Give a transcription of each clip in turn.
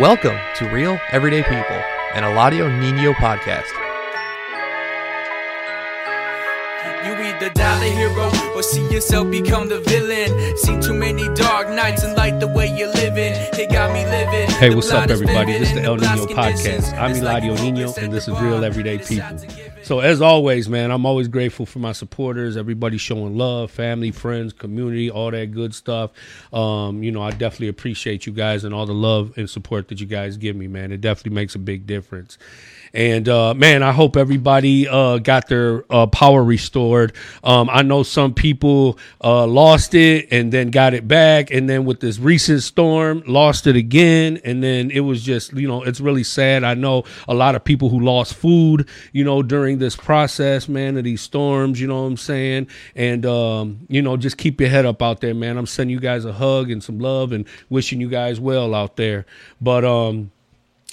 Welcome to Real Everyday People, an Eladio Nino podcast. You either die the hero or see yourself become the villain. Seen too many dark nights and like the way you're living. It got me living. Hey, what's up, everybody? This is the El Nino podcast. I'm Eladio Nino, and this is Real Everyday People. to give it. So, as always, man, I'm always grateful for my supporters, everybody showing love, family, friends, community, all that good stuff. Um, you know, I definitely appreciate you guys and all the love and support that you guys give me, man. It definitely makes a big difference. And uh, man, I hope everybody uh, got their uh, power restored. Um, I know some people uh, lost it and then got it back, and then with this recent storm, lost it again, and then it was just you know it's really sad. I know a lot of people who lost food, you know, during this process, man, of these storms. You know what I'm saying? And um, you know, just keep your head up out there, man. I'm sending you guys a hug and some love, and wishing you guys well out there. But um,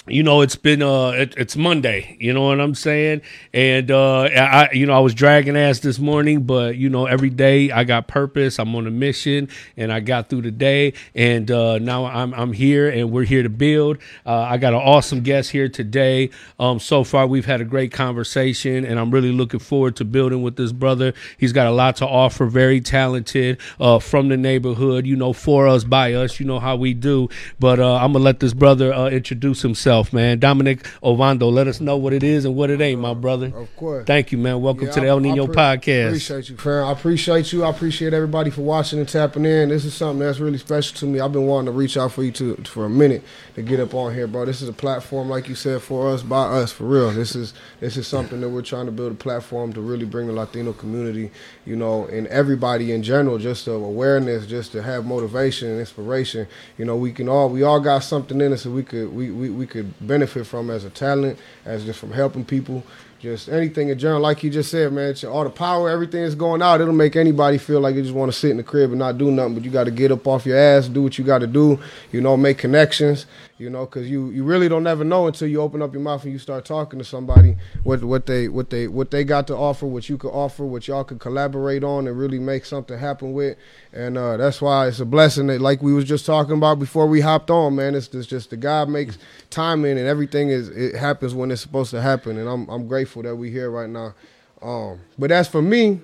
you know it's been uh it, it's monday you know what i'm saying? And uh i you know i was dragging ass this morning but you know every day i got purpose i'm on a mission and i got through the day and uh now i'm i'm here and we're here to build. Uh i got an awesome guest here today. Um so far we've had a great conversation and i'm really looking forward to building with this brother. He's got a lot to offer very talented uh from the neighborhood you know for us by us you know how we do. But uh i'm gonna let this brother uh, introduce himself man dominic ovando let us know what it is and what it ain't my brother Of course. thank you man welcome Yeah, to the el nino pre- podcast Appreciate you, fam. I appreciate you. I appreciate everybody for watching and tapping in. This is something that's really special to me. I've been wanting to reach out for you to for a minute to get up on here, bro. This is a platform, like you said, for us by us, for real. This is this is something that we're trying to build a platform to really bring the Latino community, you know, and everybody in general, just of awareness, just to have motivation and inspiration. You know, we can all we all got something in us that we could we, we, we could benefit from as a talent, as just from helping people just anything in general, like you just said, man, all the power, everything is going out. It'll make anybody feel like you just want to sit in the crib and not do nothing. But you got to get up off your ass, do what you got to do. You know, make connections. You know, because you you really don't ever know until you open up your mouth and you start talking to somebody what what they what they what they got to offer, what you could offer, what y'all could collaborate on and really make something happen with. And uh, that's why it's a blessing that, like we was just talking about before we hopped on, man. It's, it's just the God makes timing and everything is it happens when it's supposed to happen. And I'm I'm grateful that we here right now. Um, but as for me,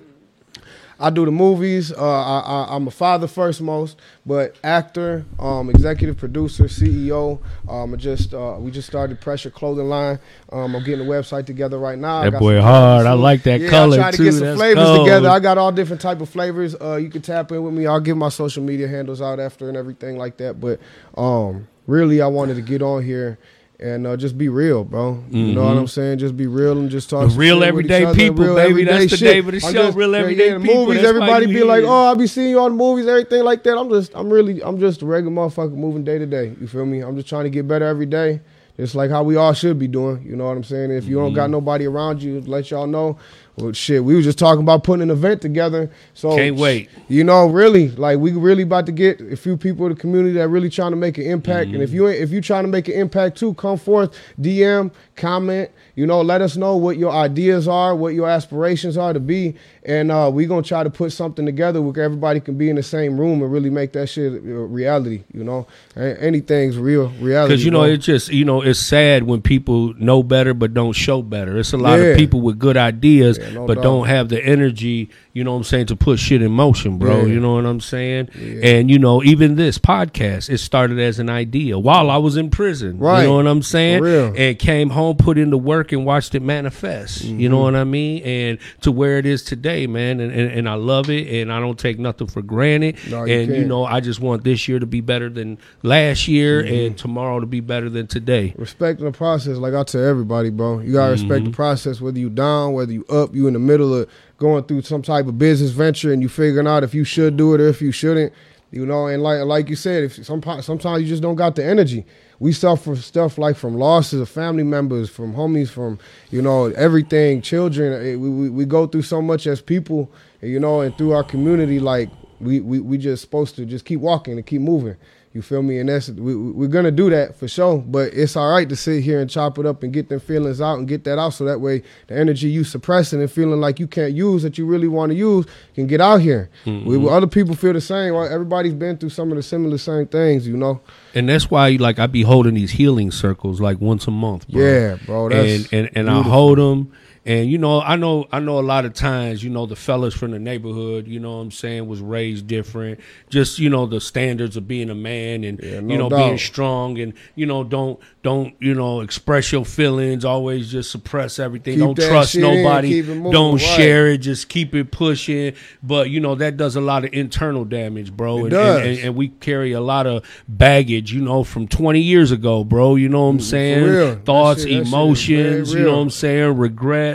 I do the movies. Uh, I, I, I'm a father first most, but actor, um, executive producer, CEO. Um, I just uh, we just started Pressure Clothing Line. Um, I'm getting the website together right now. I That got boy hard. I like that yeah, color, I try to too. get some That's flavors cold. together. I got all different type of flavors. Uh, you can tap in with me. I'll give my social media handles out after and everything like that. But um, really, I wanted to get on here. And uh, just be real, bro. You know what I'm saying? Just be real and just talk. Mm-hmm. The real everyday people, real baby. everyday That's the name of the show, real everyday yeah, people. movies, That's everybody be like. "Oh, I be seeing you on the movies, everything like that." I'm just, I'm really, I'm just a regular motherfucker moving day to day. You feel me? I'm just trying to get better every day. It's like how we all should be doing. You know what I'm saying? If you don't Mm-hmm. got nobody around you, let y'all know. Well, shit, we were just talking about putting an event together. So Can't wait. You know, really, like we really about to get a few people in the community that really trying to make an impact. And Mm-hmm. if you ain't, if you trying to make an impact too, come forth, DM, comment. You know, let us know what your ideas are, what your aspirations are to be, and uh, we gonna try to put something together where everybody can be in the same room and really make that shit a reality. You know, A- anything's real reality. Because you know bro. it's just you know it's sad when people know better but don't show better. It's a lot Yeah. of people with good ideas Yeah, but don't have the energy. You know what I'm saying to put shit in motion, bro. Yeah. You know what I'm saying? And you know even this podcast it started as an idea while I was in prison. Right. You know what I'm saying? And came home, put in the work, and watched it manifest. You Mm-hmm. know what I mean? And to where it is today, man. And, and and I love it, and I don't take nothing for granted. No, you and you can't. know I just want this year to be better than last year, Mm-hmm. and tomorrow to be better than today. respecting the process, like I tell everybody, bro. You gotta respect Mm-hmm. the process, whether you down, whether you up, you in the middle of going through some type of business venture, and you figuring out if you should do it or if you shouldn't. You know, and like like you said, if some sometimes you just don't got the energy. We suffer stuff like from losses of family members, from homies, from you know everything, children. Eh, We, we, we go through so much as people, you know, and through our community, like we, we we just supposed to just keep walking and keep moving. You feel me? And that's we, we- we're gonna do that for sure. But it's all right to sit here and chop it up and get them feelings out and get that out, so that way the energy you suppressing and feeling like you can't use that you really want to use can get out here. Mm-hmm. We, other people feel the same. Everybody's been through some of the similar same things, you know. And that's why, like, I be holding these healing circles like once a month, bro. Yeah, bro. That's and and, and I hold them. And you know, I know, I know. A lot of times, you know, the fellas from the neighborhood, you know, what I'm saying, was raised different. Just you know, the standards of being a man, and Yeah, no you know, doubt. being strong, and you know, don't don't you know, express your feelings. Always just suppress everything. Keep don't trust nobody. moving, don't right. share it. Just keep it pushing. But you know, that does a lot of internal damage, bro. It and, does. And, and, and we carry a lot of baggage, you know, from 20 years ago, bro. You know what I'm saying? Mm, real. That Thoughts, shit- that shit is emotions, you know what I'm saying?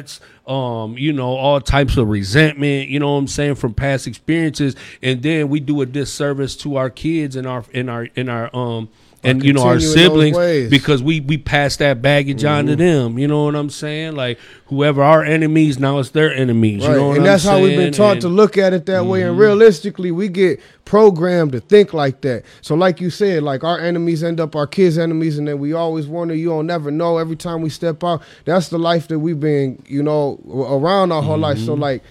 Regrets, um, you know, all types of resentment, you know what I'm saying, from past experiences. And then we do a disservice to our kids and our in our in our um and you know our siblings because we we pass that baggage on Mm-hmm. to them. You know what I'm saying? Like whoever our enemies, now it's their enemies. Right. You know what and I'm that's how we've been taught And- to look at it that way. And realistically, we get programmed to think like that. So, like you said, like our enemies end up our kids' enemies, and then we always wonder, you don't never know. Every time we step out, that's the life that we've been, you know, around our whole life. So, like,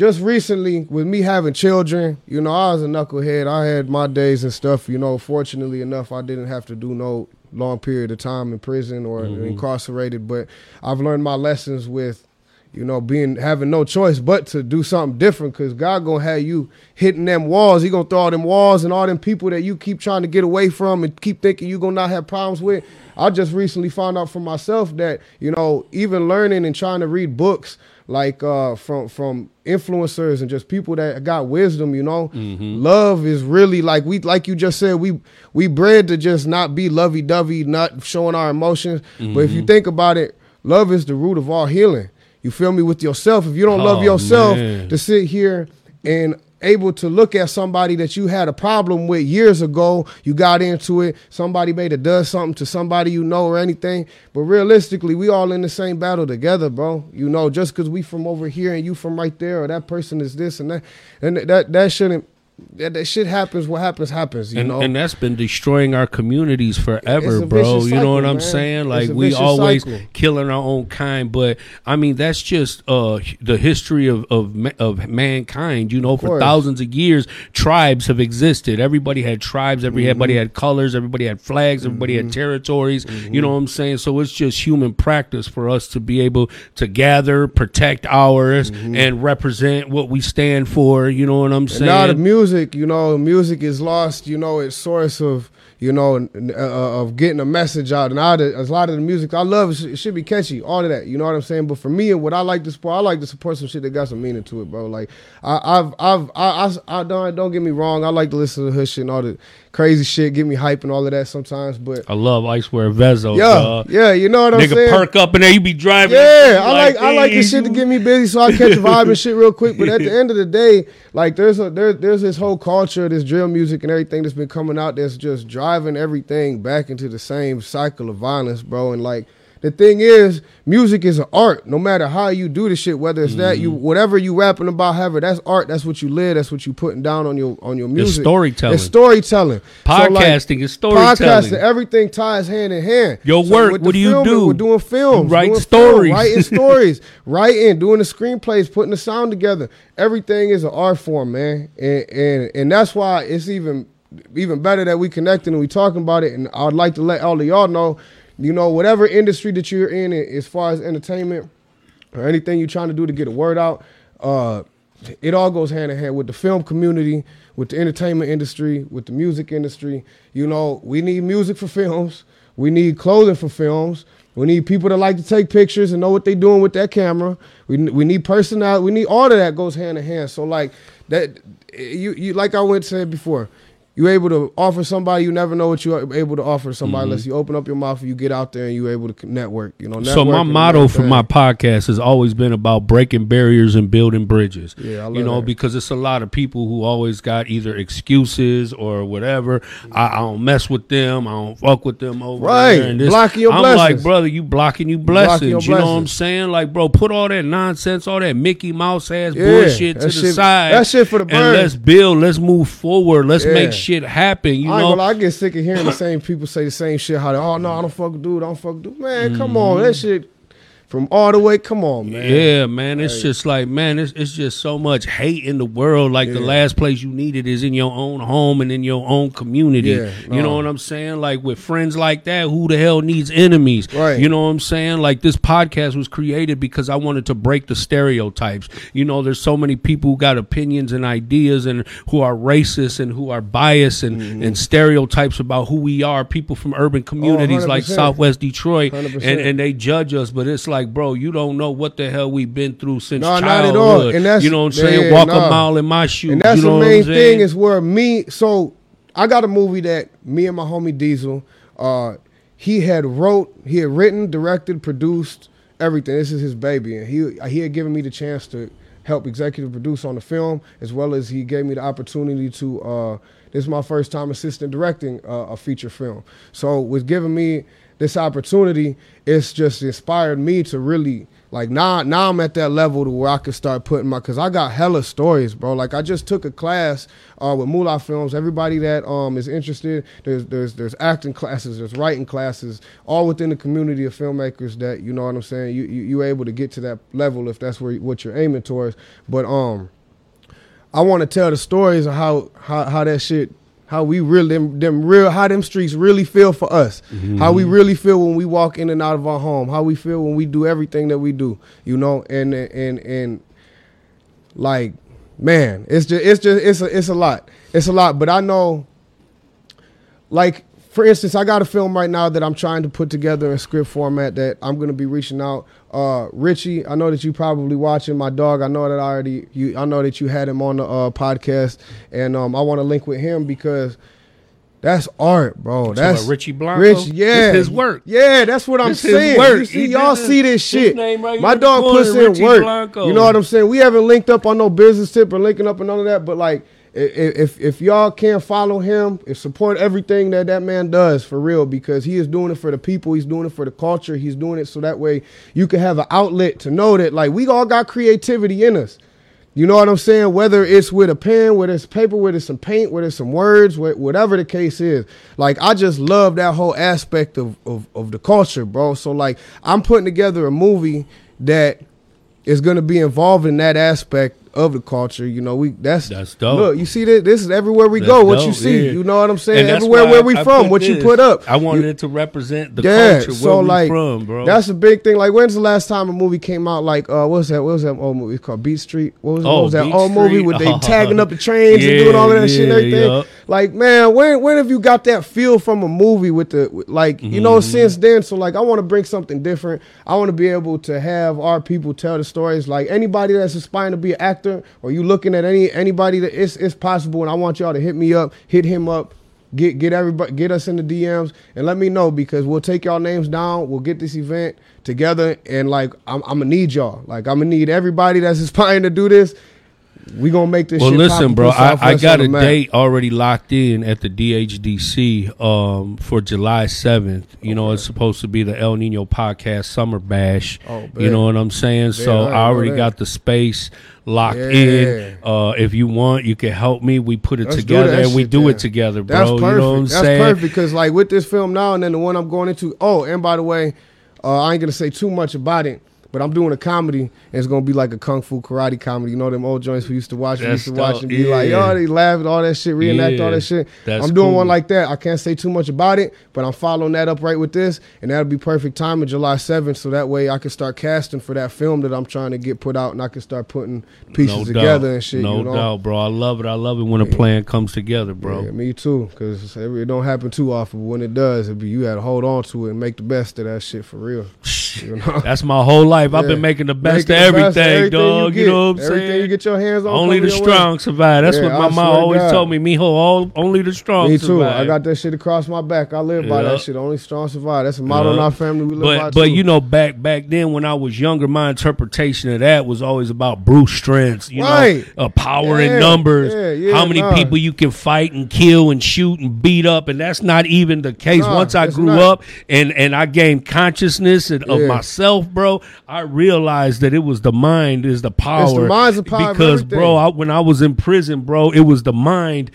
just recently with me having children, you know, I was a knucklehead. I had my days and stuff. You know, fortunately enough, I didn't have to do no long period of time in prison or mm-hmm. incarcerated. But I've learned my lessons with, you know, being having no choice but to do something different. Cause God gonna have you hitting them walls. He gonna throw all them walls and all them people that you keep trying to get away from and keep thinking you gonna not have problems with. I just recently found out for myself that you know, even learning and trying to read books like uh, from from influencers and just people that got wisdom, you know. Love is really like we like you just said, we we bred to just not be lovey dovey, not showing our emotions. But if you think about it, love is the root of all healing. You feel me with yourself. If you don't love Oh, yourself man. to sit here and able to look at somebody that you had a problem with years ago, you got into it, somebody made have does something to somebody you know or anything. But realistically, we all in the same battle together, bro. You know, just because we from over here and you from right there, or that person is this and that, and that that shouldn't. That, that shit happens. What happens happens. You and, know. and that's been destroying our communities forever, bro. vicious You know what cycle, I'm saying? Like we always cycle. killing our own kind, but I mean that's just uh the history of of of mankind. You know, for thousands of years, tribes have existed. Everybody had tribes. Mm-hmm. Everybody had colors. Everybody had flags. Everybody had territories. Mm-hmm. You know what I'm saying? So it's just human practice for us to be able to gather, protect ours, and represent what we stand for. You know what I'm And saying? now the music, you know, music is lost, you know, its source of, you know, n- uh, of getting a message out. And a lot of the music I love, it should, it should be catchy, all of that. You know what I'm saying? But for me, and what I like to support, I like to support some shit that got some meaning to it, bro. Like I, I've, I've, I, I, I don't, don't get me wrong. I like to listen to hood shit and all the crazy shit, get me hype and all of that sometimes. But I love Icewear Vezo. yeah, dog. yeah, you know what I'm Nigga saying? perk up and then you be driving. Yeah, I like I like this shit to get me busy so I catch a vibe and shit real quick. But at the end of the day, like there's a there, there's this whole culture, this drill music and everything that's been coming out that's just driving everything back into the same cycle of violence, bro. And like the thing is, music is an art. No matter how you do the shit, whether it's that you mm-hmm. whatever you rapping about, however, that's art. That's what you live. That's what you putting down on your on your music. storytelling. It's storytelling. So, like, Podcasting is storytelling. Podcasting, everything ties hand in hand. Your work, what do you do? We're doing films, You write doing stories. film, writing stories, writing, doing the screenplays, putting the sound together. Everything is an art form, man, and and and that's why it's even even better that we connecting and we talking about it. And I'd like to let all of y'all know, you know, whatever industry that you're in, as far as entertainment or anything you're trying to do to get a word out, uh, it all goes hand in hand with the film community, with the entertainment industry, with the music industry. You know, we need music for films. We need clothing for films. We need people that like to take pictures and know what they're doing with that camera. We we need personality. We need all of that goes hand in hand. So like that, you you like I went said before. You able to offer somebody you never know what you're able to offer somebody unless mm-hmm. you open up your mouth and you get out there and you're able to network. You know. So my motto for my podcast has always been about breaking barriers and building bridges. Yeah, I love you know, that. because it's a lot of people who always got either excuses or whatever. I, I don't mess with them. I don't fuck with them over Right. there. And this. Blocking your I'm blessings. like, brother, you blocking you blessings. your You know what I'm saying? Like, bro, put all that nonsense, all that Mickey Mouse ass Yeah, bullshit to the shit- side. that shit for the And let's build. Let's move forward. Let's Yeah. make shit shit happen. You I know, gonna I get sick of hearing the same people say the same shit. How they, oh no, I don't fuck dude, I don't fuck dude. Man, come on, that mm. shit from all the way. Come on, man. Yeah, man. It's just like, man, it's, it's just so much hate in the world. Like the last place you need it is in your own home and in your own community. Yeah, You know what I'm saying? Like with friends like that, who the hell needs enemies? Right. You know what I'm saying? Like this podcast was created because I wanted to break the stereotypes. You know, there's so many people who got opinions and ideas and who are racist and who are biased and, Mm-hmm. and stereotypes about who we are, people from urban communities like Southwest Detroit. And, 100%. and they judge us, but it's like, bro, you don't know what the hell we've been through since No, not childhood. at all. And that's- you know what I'm saying? yeah, Walk nah. a mile in my shoes. And that's you know the main thing is where me. So I got a movie that me and my homie Diesel, uh, he had wrote, he had written, directed, produced everything. This is his baby, and he he had given me the chance to help executive produce on the film, as well as he gave me the opportunity to. Uh, this is my first time assistant directing uh, a feature film. So was giving me this opportunity, it's just inspired me to really like now now I'm at that level to where I can start putting my cause I got hella stories, bro. Like I just took a class uh, with Moolah Films. Everybody that um is interested, there's there's there's acting classes, there's writing classes, all within the community of filmmakers that you know what I'm saying. You you you able to get to that level if that's where what you're aiming towards. But um, I want to tell the stories of how how how that shit. How we really them, them real how them streets really feel for us. Mm-hmm. How we really feel when we walk in and out of our home. How we feel when we do everything that we do. You know, and and and like man, it's just it's just it's a it's a lot. It's a lot. But I know like for instance, I got a film right now that I'm trying to put together in script format that I'm gonna be reaching out. Uh, Richie, I know that you probably watching my dog. I know that I already you. I know that you had him on the uh, podcast, and um, I want to link with him because that's art, bro. That's Richie Blanco? Rich, yeah, his work. Yeah, that's what I'm saying. You see, He y'all see this- this his shit. right my here in the dog puts in Richie work. Blanco. You know what I'm saying? We haven't linked up on no business tip or linking up and none of that, but like. If if y'all can't follow him, if support everything that that man does for real, because he is doing it for the people, he's doing it for the culture, he's doing it so that way you can have an outlet to know that like we all got creativity in us. You know what I'm saying? Whether it's with a pen, whether it's paper, whether it's some paint, whether it's some words, whatever the case is. Like I just love that whole aspect of, of of the culture, bro. So like I'm putting together a movie that is gonna be involved in that aspect of the culture. You know, we that's That's dope. Look, you see that this is everywhere we That's go. What you see, yeah. you know what I'm saying? Everywhere where we I from, what you put up. I wanted You- it to represent the yeah, culture where so we like from, bro. that's a big thing. Like, when's the last time a movie came out? Like, uh, what was that? What was that old movie? It's called Beat Street. What was, Oh, what was that Beat old movie Street. with they tagging up the trains and doing all of that shit and everything? yeah. Like, man, when when have you got that feel from a movie with the with- like you know Mm-hmm. since then? So like, I want to bring something different. I want to be able to have our people tell the stories. Like anybody that's aspiring to be an actor, or you looking at any anybody that it's it's possible, and I want y'all to hit me up, hit him up. Get get everybody get us in the DMs and let me know because we'll take y'all names down. We'll get this event together and like I'm, I'm gonna need y'all. Like I'm gonna need everybody that's aspiring to do this. We gonna make this. well, listen, bro. I, I got a date already locked in at the DHDC um, for July seventh. You know, it's supposed to be the El Nino Podcast Summer Bash. Oh, you know what I'm saying? so I I already got the space locked Yeah. in. Uh, if you want, you can help me. We put it Let's together and we do then. it together, bro. That's perfect. You know what I'm That's saying? perfect because like with this film now and then the one I'm going into. Oh, and by the way, uh, I ain't gonna say too much about it. But I'm doing a comedy, and it's gonna be like a kung fu karate comedy. You know them old joints we used to watch. we used to watch dope. and be Yeah. like, oh, they laugh at all that shit, reenact all that shit. That's I'm doing cool. one like that. I can't say too much about it, but I'm following that up right with this, and that'll be perfect time of July 7th, so that way I can start casting for that film that I'm trying to get put out, and I can start putting pieces no together and shit. No you know? doubt, bro. I love it. I love it when a plan comes together, bro. Yeah, me too. Because it don't happen too often. But when it does, it be you got to hold on to it and make the best of that shit for real. You know, That's my whole life. I've been making the best Making of best everything, dog. You, You, know what I'm everything saying? you get your hands on. only the your way. strong survive. That's Yeah, what I my mom always God. told me. Mijo, all, only the strong survive. Me too. survive. I got that shit across my back. I live by that shit. Only strong survive. That's a motto in our family. We live by but but too. you know back back then when I was younger, my interpretation of that was always about brute strength, you Right. know, uh, power Yeah, in numbers, yeah, yeah, how many nah. people you can fight and kill and shoot and beat up, and that's not even the case. Nah, Once I grew not. up and and I gained consciousness and- of myself, bro, I realized that it was the mind is the power. The mind's the power because bro. I, when I was in prison, bro, it was the mind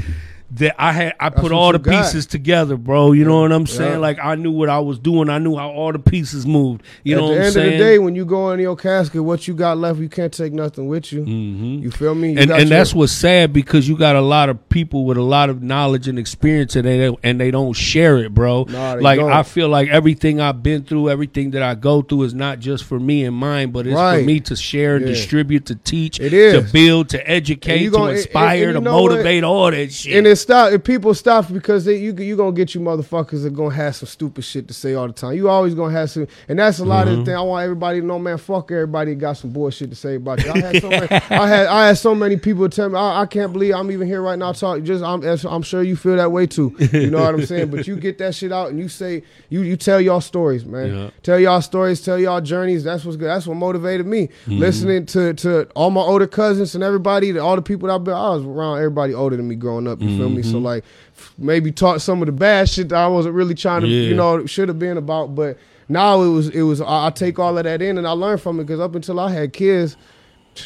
that I had I That's put all the got. pieces together, bro. You know what I'm saying? Yeah. Like I knew what I was doing. I knew how all the pieces moved. You At know the what I'm end of the day, when you go in your casket, what you got left, you can't take nothing with you. Mhm. You feel me? You and and that's what's sad because you got a lot of people with a lot of knowledge and experience and they and they don't share it, bro. Nah, like don't. I feel like everything I've been through, everything that I go through is not just for me and mine, but it's Right. for me to share and Yeah. distribute, to teach, It is. to build, to educate, you to gonna- and- inspire, and to motivate, all that shit. It stop. If people stop because they, you you gonna get you motherfuckers that gonna have some stupid shit to say all the time. You always gonna have some, and that's a lot Mm-hmm. of the thing. I want everybody to know, man. Fuck everybody that got some bullshit to say about you. I had so many, I had I had so many people tell me, I, I can't believe I'm even here right now talking. Just I'm I'm sure you feel that way too. You know what I'm saying? But you get that shit out and you say you you tell y'all stories, man. Yeah. Tell y'all stories, tell y'all journeys. That's what's good. That's what motivated me. Mm-hmm. Listening to to all my older cousins and everybody, all the people that I've been, I was around everybody older than me growing up. You feel me? Mm-hmm. So like, f- maybe taught some of the bad shit that I wasn't really trying to, Yeah. you know, should have been about. But now it was it was I, I take all of that in and I learn from it because up until I had kids,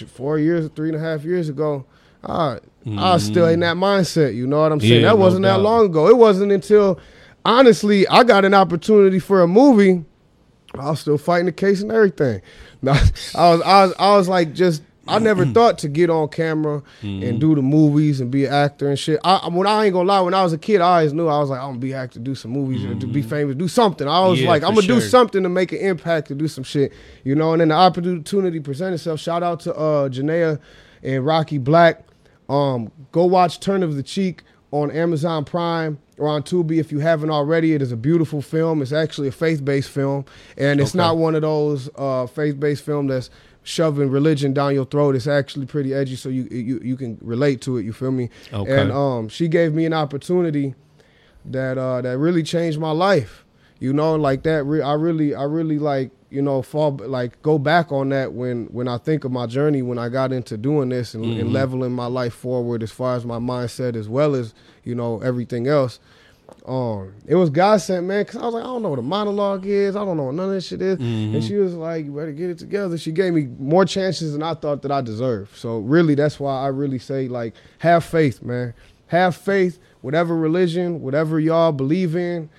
four years, three and a half years ago. I, I was still in that mindset, you know what I'm saying? Mm-hmm. Yeah, that wasn't that long ago. It wasn't until, honestly, I got an opportunity for a movie I was still fighting the case and everything. Now, I was, I was, I was like, just, I never thought to get on camera Mm-hmm. and do the movies and be an actor and shit. I, when I ain't gonna lie, when I was a kid, I always knew I was like, I'm gonna be an actor, do some movies, or to be famous, do something. I was Mm-hmm. Yeah, like, I'm gonna do something to make an impact, to do some shit, you know. And then the opportunity presented itself. Shout out to uh, Janaea and Rocky Black. Um, go watch Turn of the Cheek on Amazon Prime or on Tubi if you haven't already. It is a beautiful film. It's actually a faith-based film, and it's Okay. not one of those uh, faith-based film that's shoving religion down your throat. It's actually pretty edgy, so you you you can relate to it. You feel me? Okay. And um, she gave me an opportunity that uh, that really changed my life. You know, like that. Re- I really, I really like you know fall like go back on that when when I think of my journey when I got into doing this and, and leveling my life forward as far as my mindset as well as you know everything else. Um, it was God sent, man, because I was like, I don't know what a monologue is. I don't know what none of this shit is. And she was like, you better get it together. She gave me more chances than I thought that I deserved. So really, that's why I really say, like, have faith, man. Have faith, whatever religion, whatever y'all believe in,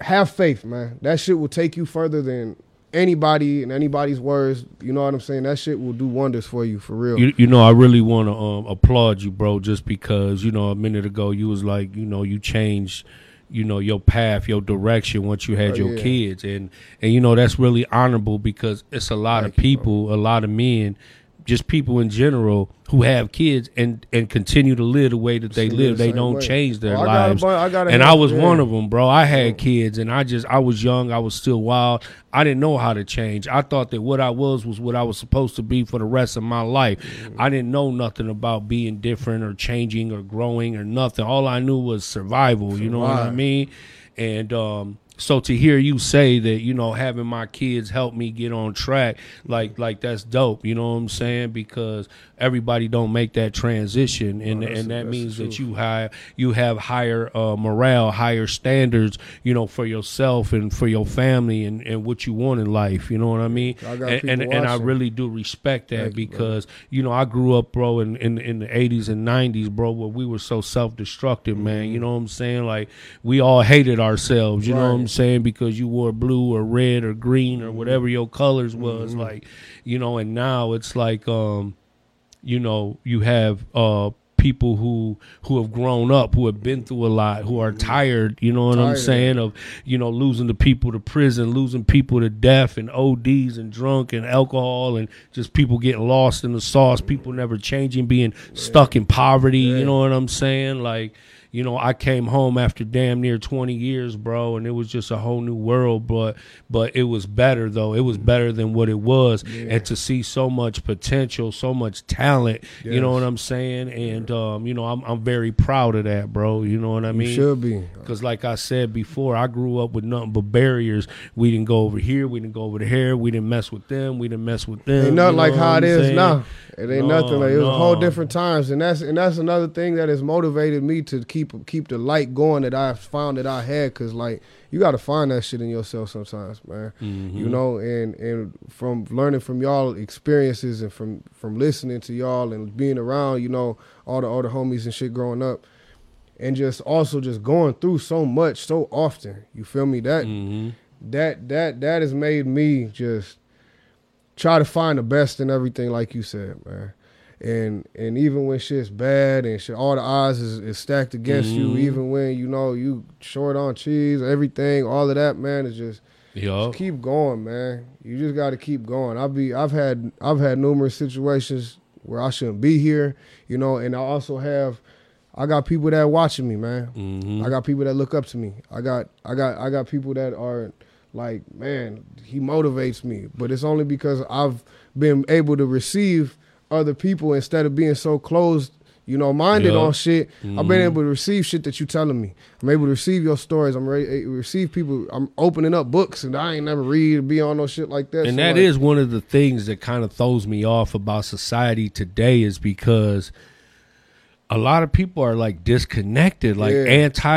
have faith, man. That shit will take you further than anybody and anybody's words. You know what I'm saying? That shit will do wonders for you, for real. You, you know, I really want to um, applaud you, bro, just because you know a minute ago you was like, you know, you changed, you know, your path, your direction once you had Oh, your yeah. kids, and and you know that's really honorable because it's a lot of Thank you, people, a lot of men, just people in general who have kids and and continue to live the way that they live. the They don't way. change their a lives. I and I was one of them, bro. I had kids, and I just I was young. I was still wild. I didn't know how to change. I thought that what I was was what I was supposed to be for the rest of my life. Mm-hmm. I didn't know nothing about being different or changing or growing or nothing. All I knew was survival. You know what I mean? And um, so to hear you say that, you know, having my kids help me get on track, like like that's dope. You know what I'm saying? Because everybody don't make that transition, and Oh, and that means that you have you have higher uh, morale, higher standards, you know, for yourself and for your family and, and what you want in life. You know what I mean? I and, and and I really do respect that Thank because you know I grew up, bro, in, in in the '80s and '90s, bro, where we were so self-destructive, man. You know what I'm saying? Like we all hated ourselves. You know what I'm Mm-hmm. Saying? Because you wore blue or red or green or whatever your colors was, Mm-hmm. like you know. And now it's like, um, you know, you have uh people who who have grown up, who have been through a lot, who are tired. You know what I'm Mm-hmm. Saying? Of you know losing the people to prison, losing people to death and ODs and drunk and alcohol and just people getting lost in the sauce. People never changing, being stuck in poverty. You know what I'm saying? Like. You know, I came home after damn near 20 years, bro, and it was just a whole new world. But, but it was better though. It was better than what it was, and to see so much potential, so much talent. You know what I'm saying? And um, you know, I'm I'm very proud of that, bro. You know what I You mean? should be. Because, like I said before, I grew up with nothing but barriers. We didn't go over here. We didn't go over there. We didn't mess with them. We didn't mess with them. Ain't nothing you know like how it is now. It ain't No, nothing like it was a whole different times, and that's and that's another thing that has motivated me to keep keep the light going that I found that I had. Cause like you got to find that shit in yourself sometimes, man. Mm-hmm. You know, and and from learning from y'all experiences and from from listening to y'all and being around, you know, all the other homies and shit growing up. and just also just going through so much so often. You feel me? That Mm-hmm. that that that has made me just try to find the best in everything, like you said, man. And and even when shit's bad and shit, all the odds is, is stacked against you. Mhm. Even when you know you short on cheese, everything, all of that, man, is just Yo. just keep going, man. You just got to keep going. I'll be. I've had. I've had numerous situations where I shouldn't be here, you know. And I also have. I got people that watching me, man. Mm-hmm. I got people that look up to me. I got. I got. I got people that are like, man, he motivates me. But it's only because I've been able to receive other people instead of being so closed. You know, minded Yeah. on shit. I've been Mhm. able to receive shit that you're telling me. I'm able to receive your stories. I'm ready to receive people. I'm opening up books and I ain't never read or be on no shit like that. and So, that like, is one of the things that kind of throws me off about society today is because a lot of people are like disconnected, like Yeah.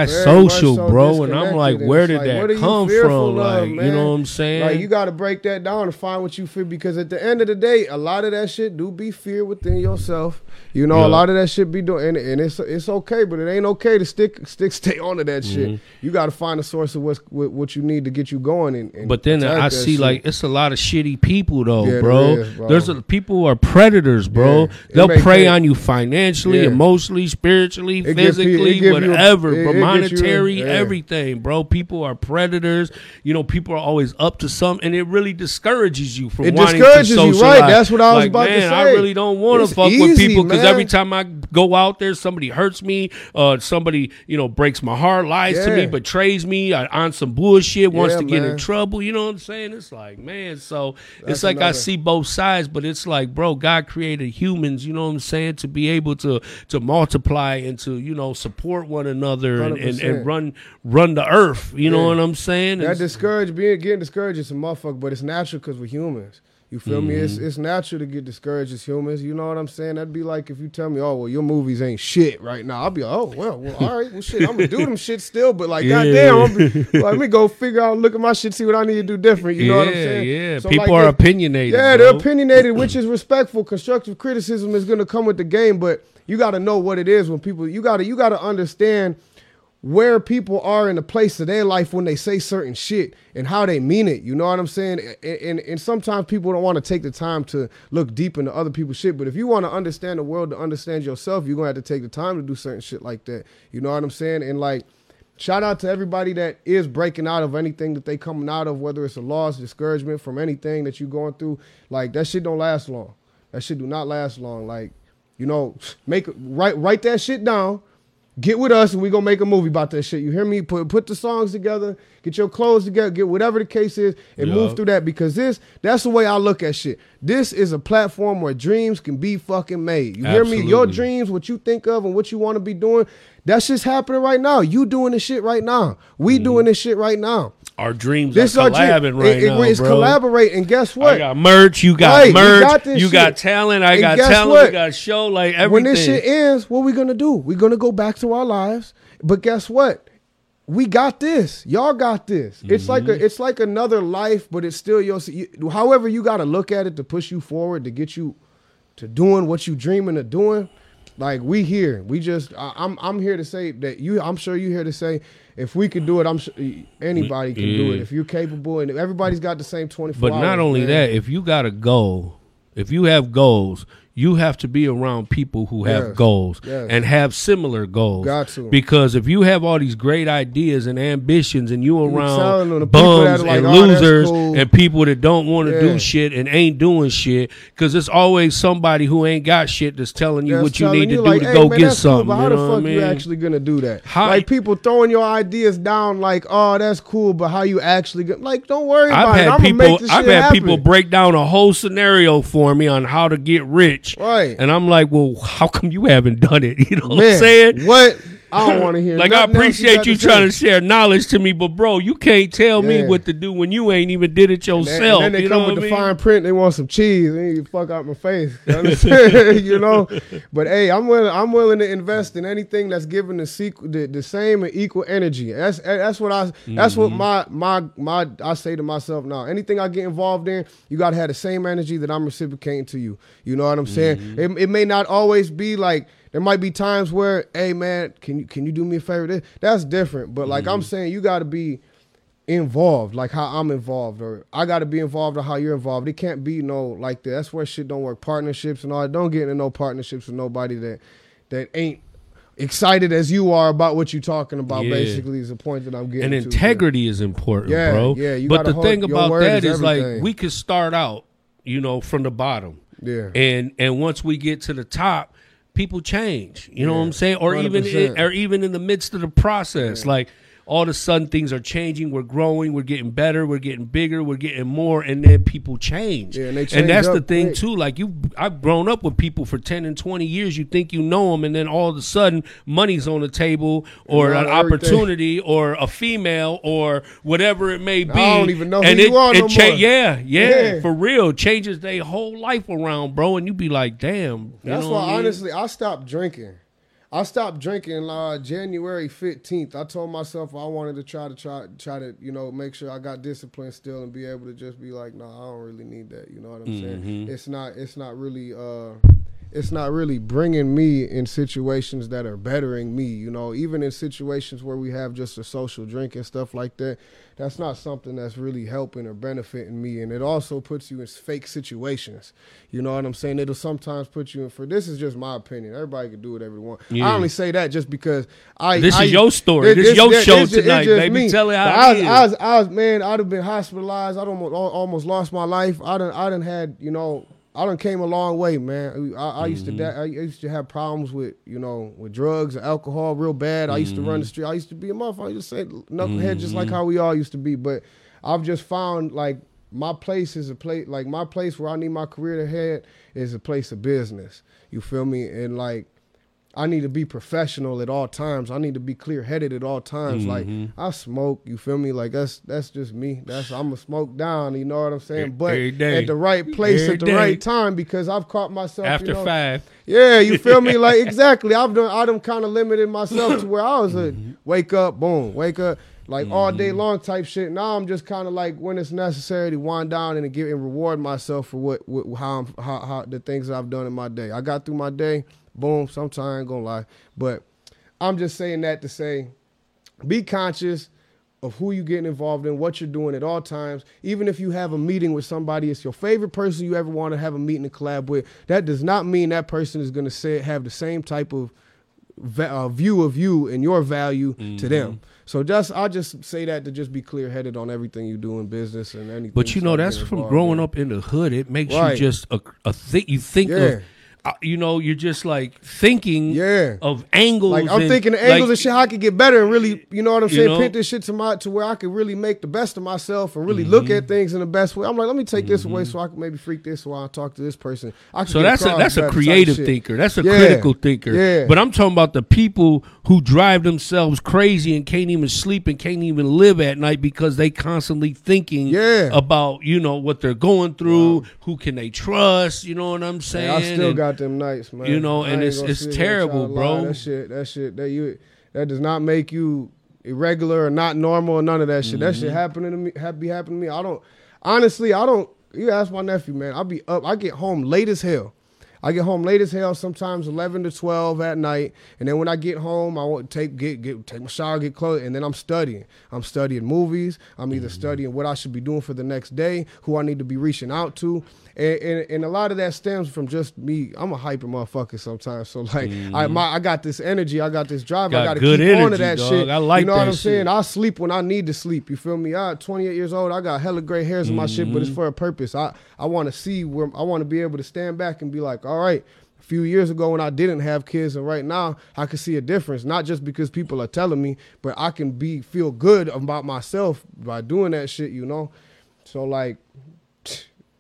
antisocial, so bro. And I'm like, where did like, that come from? of, Like, you know what I'm saying? Like you got to break that down and find what you feel because at the end of the day, a lot of that shit do be fear within yourself. You know, Yeah. a lot of that shit be doing, and, and it's it's okay, but it ain't okay to stick stick stay onto that Mm-hmm. shit. You got to find a source of what's what, what you need to get you going. And, and But then I see shit. like it's a lot of shitty people though, Yeah, bro. is, bro. There's a, people who are predators, bro. They'll prey on you financially, Yeah. Emotionally, spiritually, It give pe- it physically, you whatever, it- bro. it gets monetary, yeah. everything, bro. People are predators. You know, people are always up to something, and it really discourages you from It wanting discourages to you, right. socialize. That's what I was Like, about to man, I say. really don't want to It's fuck with people because every time I go out there, somebody hurts me. Uh, somebody you know breaks my heart, lies to me, betrays me on some bullshit, wants Yeah, to get in trouble. You know what I'm saying? It's like, man, so it's That's like I see both sides, but it's like, bro, God created humans, you know what I'm saying, to be able to to multiply and to, you know, support one another and, and, and run run the earth. You know what I'm saying? That discouraged being getting discouraged is a motherfucker, but it's natural because we're humans. You feel me? It's Mm-hmm. it's natural to get discouraged as humans. You know what I'm saying? That'd be like if you tell me, "Oh, well, your movies ain't shit right now." I'll be, like, "Oh, well, well, all right, well, shit, I'm gonna do them shit still." But like, Yeah. goddamn, I'm be, let me go figure out, look at my shit, see what I need to do different. You know what I'm saying? yeah. So, People like, are opinionated. yeah, bro. they're opinionated, which is respectful. Constructive criticism is gonna come with the game, but you got to know what it is when people. You got to you got to understand where people are in the place of their life when they say certain shit and how they mean it. You know what I'm saying? And and, and sometimes people don't want to take the time to look deep into other people's shit. But if you want to understand the world to understand yourself, you're gonna have to take the time to do certain shit like that. You know what I'm saying? And like. Shout out to everybody that is breaking out of anything that they coming out of, whether it's a loss, discouragement from anything that you're going through. Like that shit don't last long. That shit do not last long. Like, you know, make write write that shit down. Get with us and we gonna make a movie about that shit. You hear me? Put put the songs together, get your clothes together, get whatever the case is, and Yeah. move through that because this that's the way I look at shit. This is a platform where dreams can be fucking made. You hear me? Your dreams, what you think of and what you want to be doing, that's just happening right now. You doing this shit right now. We Mm-hmm. doing this shit right now. Our dreams This are collabing right It- it- now, It's bro. collaborate, and guess what? I got merch. You got Right, merch. got you got talent. I And got talent. what? We got show. Like everything. when this shit ends, what we gonna do? we gonna go back to our lives. But guess what? We got this. Y'all got this. It's like Mm-hmm. a it's like another life, but it's still your you, however you gotta look at it to push you forward, to get you to doing what you dreaming of doing. Like we here. We just I, I'm I'm here to say that you I'm sure you here to say if we could do it, I'm sure anybody can do it. If you're capable and everybody's got the same 24 But hours. not only man. that, if you got a goal, if you have goals, you have to be around people who have Yes. goals Yes. and have similar goals. Got to. Because if you have all these great ideas and ambitions and you around them the people that bums like, and "Oh, losers cool." and people that don't want to Yeah. do shit and ain't doing shit, because it's always somebody who ain't got shit that's telling you That's what you need to do like, to "Hey, go man, get that's cool, something. but how you the fuck I you mean? actually gonna do that? How- like people throwing your ideas down, like, oh, that's cool, but how you actually gonna, like? Don't worry I've about it. had I'm people. gonna make this I've had happen. people break down a whole scenario for me on how to get rich. Right. And I'm like, well, how come you haven't done it? You know what I'm saying? What? I don't want to hear. Like I appreciate got you trying to share knowledge to me, but bro, you can't tell me what to do when you ain't even did it yourself. And yourself. then they you come with the I mean? fine print. They want some cheese. They need to fuck out my face. You you know. But hey, I'm willing. I'm willing to invest in anything that's giving the sequel the, the same and equal energy. That's that's what I. That's what Mm-hmm. my my my. I say to myself now. Anything I get involved in, you got to have the same energy that I'm reciprocating to you. You know what I'm saying? Mm-hmm. It, it may not always be like There might be times where, hey man, can you can you do me a favor? That's different. But like I'm Mm-hmm. saying, you got to be involved, like how I'm involved, or I got to be involved, or how you're involved. It can't be no like that. That's where shit don't work. Partnerships and all. that. Don't get into no partnerships with nobody that that ain't excited as you are about what you're talking about. Yeah. Basically, is the point that I'm getting. and integrity is important, Yeah, bro. yeah, you but the hold- thing about that is is like we could start out, you know, from the bottom, Yeah. and and once we get to the top, people change. You know what I'm saying? Or even 100%. in, or even in the midst of the process, like. All of a sudden, things are changing. We're growing. We're getting better. We're getting bigger. We're getting more, and then people change. Yeah, and they and change that's the thing quick. too. Like you, I've grown up with people for ten and twenty years. You think you know them, and then all of a sudden, money's on the table, or an everything- opportunity, or a female, or whatever it may be. I don't even know who and you it, are it no cha- more. Yeah, yeah, Yeah. for real. Changes their whole life around, bro. And you be like, damn. You That's know why, I mean? honestly, I stopped drinking. I stopped drinking uh, January fifteenth. I told myself I wanted to try to try try to you know make sure I got discipline still and be able to just be like, no, I don't really need that. You know what I'm Mm-hmm. saying? It's not it's not really uh, it's not really bringing me in situations that are bettering me. You know, even in situations where we have just a social drink and stuff like that, that's not something that's really helping or benefiting me. And it also puts you in fake situations. You know what I'm saying? It'll sometimes put you in for. This is just my opinion. Everybody can do whatever they want. Yeah. I only say that just because I. This is your story. This your show tonight, baby. Tell it how I it was. I was, I was, man. I'd have been hospitalized. I'd almost, almost lost my life. I done, I done had, you know, I done came a long way, man. I, I used Mm-hmm. to, I used to have problems with, you know, with drugs and alcohol real bad. I used to Mm-hmm. run the street. I used to be a motherfucker. I used to say knucklehead, just like how we all used to be. But I've just found like my place is a place, like my place where I need my career to head is a place of business. You feel me? And like. I need to be professional at all times. I need to be clear headed at all times. Like Mm-hmm. I smoke, you feel me? Like that's that's just me. That's I'm a smoke down. You know what I'm saying? But at the right place Every at the day. right time because I've caught myself After you know, five, Yeah, you feel me? Like exactly. I've done. I done kind of limited myself to where I was a wake up, boom, wake up. Like all day long type shit. Now I'm just kind of like when it's necessary to wind down and to give and reward myself for what, what how I'm how, how the things that I've done in my day. I got through my day, boom. Ain't gonna lie, but I'm just saying that to say, be conscious of who you're getting involved in, what you're doing at all times. Even if you have a meeting with somebody, it's your favorite person you ever want to have a meeting and collab with. That does not mean that person is going to say have the same type of uh, view of you and your value to them. So just I just say that to just be clear headed on everything you do in business and anything. but you know that's from growing in. up in the hood. It makes Right. you just a, a think. You think Yeah. of, you know, you're just like thinking Yeah. of angles. Like I'm and, thinking the angles like, and shit, how I could get better and really, you know what I'm saying, know? this shit to my to where I could really make the best of myself and really look Mm-hmm. at things in the best way. I'm like, let me take this away so I can maybe freak this while I talk to this person. So that's a that's a creative thinker. That's a Yeah. critical thinker. Yeah. But I'm talking about the people who drive themselves crazy and can't even sleep and can't even live at night because they constantly thinking Yeah. about you know what they're going through. Who can they trust? You know what I'm saying? I still And- got them nights, man. you know, and it's- it's sit here and terrible, bro. That shit, that shit, that you, that does not make you irregular or not normal or none of that shit. That Mm-hmm. shit happening to me, have be happening to me. I don't, honestly, I don't. You ask my nephew, man. I'll be up. I get home late as hell. I get home late as hell, sometimes eleven to twelve at night, and then when I get home, I want to take get get take my shower, get clothes, and then I'm studying. I'm studying movies. I'm either studying what I should be doing for the next day, who I need to be reaching out to, and, and, and a lot of that stems from just me. I'm a hyper motherfucker sometimes, so like I my I got this energy, I got this drive, I Got got to good keep on to energy, that dog. shit. I like you know what I'm saying? I sleep when I need to sleep. You feel me? I'm 28 years old. I got hella gray hairs in my shit, but it's Mm-hmm. for a purpose. I I want to see where I want to be able to stand back and be like, all right. A few years ago when I didn't have kids, and right now I can see a difference. Not just because people are telling me, but I can be feel good about myself by doing that shit. You know, so like.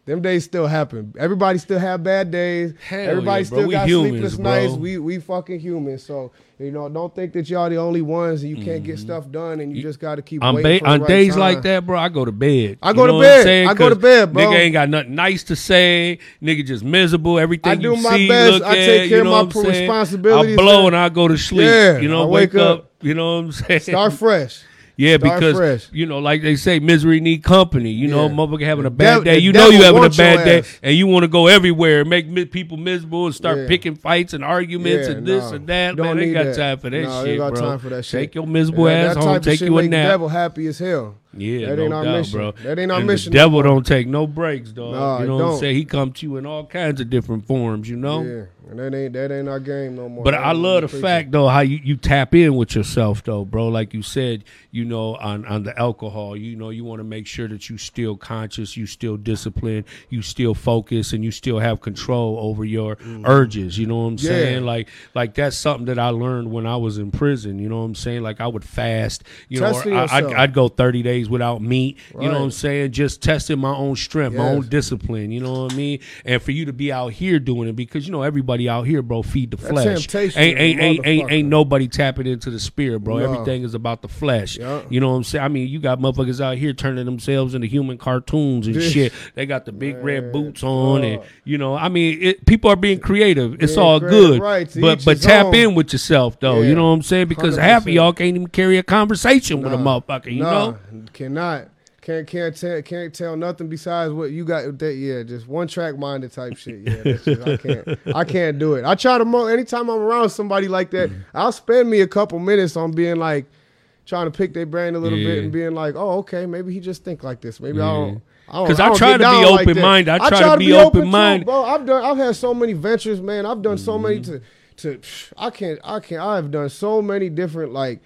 Them days still happen. Everybody still have bad days. Hell Everybody yeah, still got humans, sleepless bro. nights. We we fucking humans. So you know, don't think that y'all the only ones and you can't get mm-hmm. stuff done and you just got to keep On, waiting ba- on right days time. like that, bro, I go to bed. I You go to know what bed. I go to bed, bro. Nigga ain't got nothing nice to say. Nigga just miserable. Everything I do you my see, best. look I at, take care you of know my I'm saying? responsibilities, I blow man. and I go to sleep. Yeah, you know, I wake, wake up. up. You know what I'm saying? Start fresh. Yeah, Start because fresh. you know, like they say, misery need company. You know, motherfucker having a bad day. You know, you having a bad day, ass. and you want to go everywhere and make mi- people miserable and start Yeah. picking fights and arguments Yeah, and this and that. Don't Man, they need got that. time for that Nah, shit, got bro. time for that shit. Take your miserable that- ass home. Take you a the nap. devil happy as hell. Yeah, That no ain't our doubt, mission. bro. That ain't our and mission The devil don't take no breaks, dog. Nah, you know what I'm saying? He come to you in all kinds of different forms. You know. Yeah, and that ain't that ain't our game no more. But I love the preaching. fact though how you, you tap in with yourself though, bro. Like you said, you know, on on the alcohol, you know, you want to make sure that you still conscious, you still disciplined, you still focus, and you still have control over your urges. You know what I'm Mm. Yeah. saying? Like like that's something that I learned when I was in prison. You know what I'm saying? Like I would fast. You Testing know, I, I'd. I'd go 30 days without meat. You know what I'm saying? Just testing my own strength, my own discipline. You know what I mean? And for you to be out here doing it because you know everybody out here, bro, feed the flesh. temptation Ain't ain't ain't, ain't, ain't nobody tapping into the spirit, bro. No. Everything is about the flesh. Yeah. You know what I'm saying? I mean, you got motherfuckers out here turning themselves into human cartoons and shit. They got the big red boots on, and you know, I mean, it, people are being creative. It's Being all good, right, but but tap own. in with yourself though. You know what I'm saying? Because half of y'all can't even carry a conversation with a motherfucker. You nah, know? Cannot. Can't can't tell can't tell nothing besides what you got. That yeah, just one track minded type shit. Yeah, just, I can't I can't do it. I try to mo. Anytime I'm around somebody like that, Mm. I'll spend me a couple minutes on being like trying to pick their brain a little Yeah. bit and being like, oh okay, maybe he just think like this. Maybe I Yeah. don't. I don't- 'Cause I don't try to be down like open-minded. I try to be open, too, bro. I've done. I've had so many ventures, man. I've done so many Mm-hmm. to to. I can't. I can't. I've done so many different like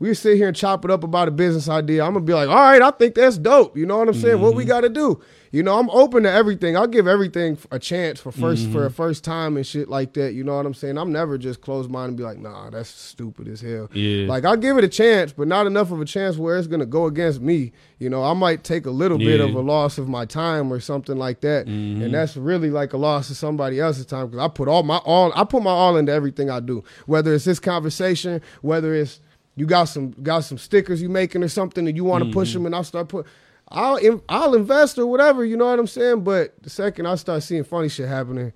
we sit here and chop it up about a business idea. I'm gonna be like, all right, I think that's dope. You know what I'm saying? What Mm-hmm. we got to do? You know, I'm open to everything. I'll give everything a chance for 1st Mm-hmm. for a first time and shit like that. You know what I'm saying? I'm never just close minded and be like, nah, that's stupid as hell. Yeah. Like I'll give it a chance, but not enough of a chance where it's gonna go against me. You know, I might take a little bit Yeah. Mm-hmm. of a loss of my time or something like that, and that's really like a loss of somebody else's time because I put all my all. I put my all into everything I do, whether it's this conversation, whether it's you got some got some stickers you making or something and you want to push Mm-hmm. them, and I'll start put. I'll I'll invest or whatever, you know what I'm saying. But the second I start seeing funny shit happening,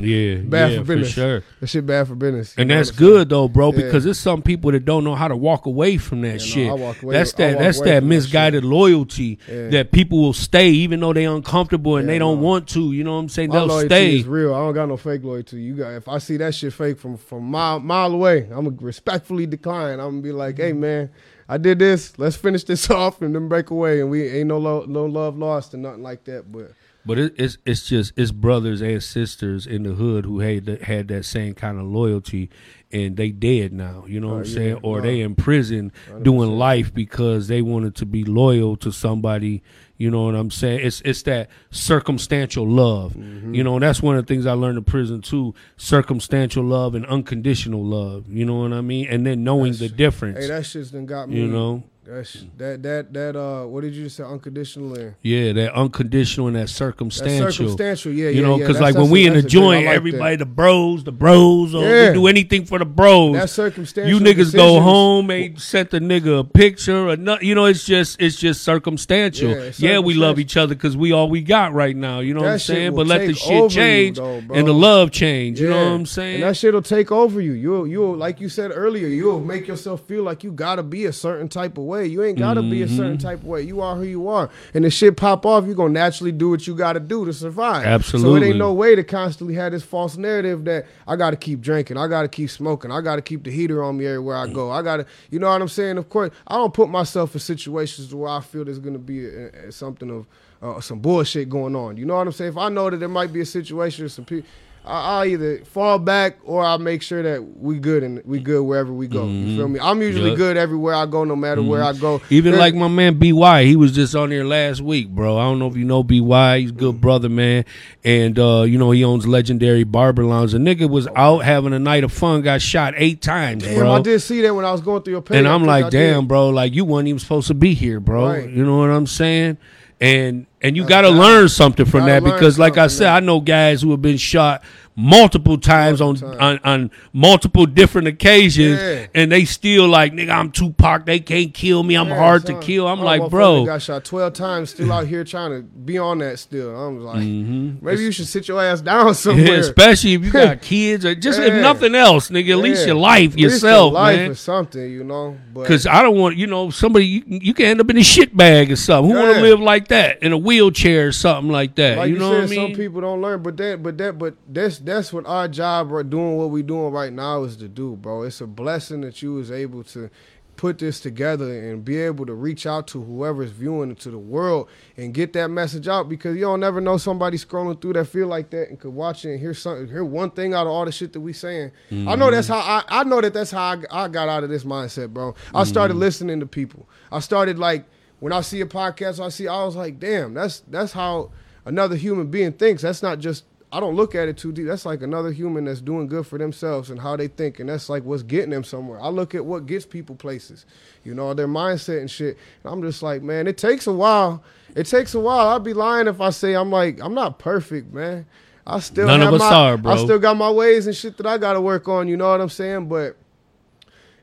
Yeah, bad yeah, for business. sure. That shit bad for business. And that's good though, bro, Yeah. because there's some people that don't know how to walk away from that no, shit. Walk away- that's that that's that from that misguided loyalty Yeah. that people will stay even though they uncomfortable and Yeah, they don't no. want to. You know what I'm saying? My They'll loyalty stay. is real. I don't got no fake loyalty. You got if I see that shit fake from from mile mile away, I'm gonna respectfully decline. I'm gonna be like, hey man, I did this. Let's finish this off and then break away. And we ain't no lo- no love lost and nothing like that. But But it, it's it's just it's brothers and sisters in the hood who had that, had that same kind of loyalty, and they dead now. You know what Oh, I'm yeah, saying? Or they in prison doing life because they wanted to be loyal to somebody. You know what I'm saying? It's it's that circumstantial love. Mm-hmm. You know, and that's one of the things I learned in prison too: circumstantial love and unconditional love. You know what I mean? And then knowing the difference. hey, that shit's done got me. you know. That's that that that uh what did you just say unconditional and Yeah, that unconditional and that circumstantial. circumstantial. Yeah, You yeah, know, because That's- like when we in the that's a good- I joint, like that. everybody, the bros, the bros, or Yeah. we do anything for the bros. That's circumstantial. you niggas go home, ain't sent the nigga a picture or not. You know, it's just it's just circumstantial. Yeah, Yeah, we love each other because we all we got right now. You know what I'm saying? But let the shit you, change though, and the love change. You know what I'm saying? And that shit'll take over you. You'll you'll like you said earlier, you'll make yourself feel like you gotta be a certain type of way. You ain't gotta be a Mm-hmm. certain type of way. You are who you are. And the shit pop off, you're gonna naturally do what you gotta do to survive. Absolutely. So it ain't no way to constantly have this false narrative that I gotta keep drinking, I gotta keep smoking, I gotta keep the heater on me everywhere I go. I gotta you know what I'm saying? Of course, I don't put myself in situations where I feel there's gonna be a, a- something of uh, some bullshit going on. You know what I'm saying? If I know that there might be a situation some people, I, I either fall back or I'll make sure that we good and we good wherever we go. You mm-hmm. feel me? I'm usually Yup. good everywhere I go, no matter where I mm-hmm. go. Even like my man BY, he was just on here last week, bro. I don't know if you know BY. He's a good mm-hmm. brother, man. And uh, you know, he owns legendary barber lounge. The nigga was out having a night of fun, got shot eight times, Damn, bro. I did see that when I was going through your page. and I'm like, damn, bro, like you weren't even supposed to be here, bro. Right. You know what I'm saying? And And you got to learn something from that because, like I said. I know guys who have been shot multiple times Multiple on, on on multiple different occasions, Yeah. and they still like, nigga, I'm Tupac. They can't kill me. I'm Yeah, hard son. to kill. I'm My like, bro, got shot twelve times, still out here trying to be on that. Still, I'm like, Mm-hmm. maybe you should sit your ass down somewhere. Yeah, especially if you got kids or just if nothing else, nigga. At least your life, At least your yourself, life man. or something, you know. Because I don't want, you know, somebody you, you can end up in a shit bag or something. Who want to live like that in a wheelchair or something like that? like you you, know said, what I mean? some people don't learn, but that, but that, but that's that's what our job, right, doing what we doing right now is to do, bro. It's a blessing that you was able to put this together and be able to reach out to whoever's viewing it to the world and get that message out because you don't never know somebody scrolling through that feel like that and could watch it and hear something, hear one thing out of all the shit that we saying. I know that's how I, I know that that's how I, I got out of this mindset, bro. I started mm. listening to people. I started like when I see a podcast, I see I was like, damn, that's that's how another human being thinks. That's not just I don't look at it too deep. That's like another human that's doing good for themselves and how they think, and that's like what's getting them somewhere. I look at what gets people places, you know, their mindset and shit. And I'm just like, man, it takes a while. It takes a while. I'd be lying if I say I'm like I'm not perfect, man. I still None of us my, are, bro. I still got my ways and shit that I got to work on. You know what I'm saying? But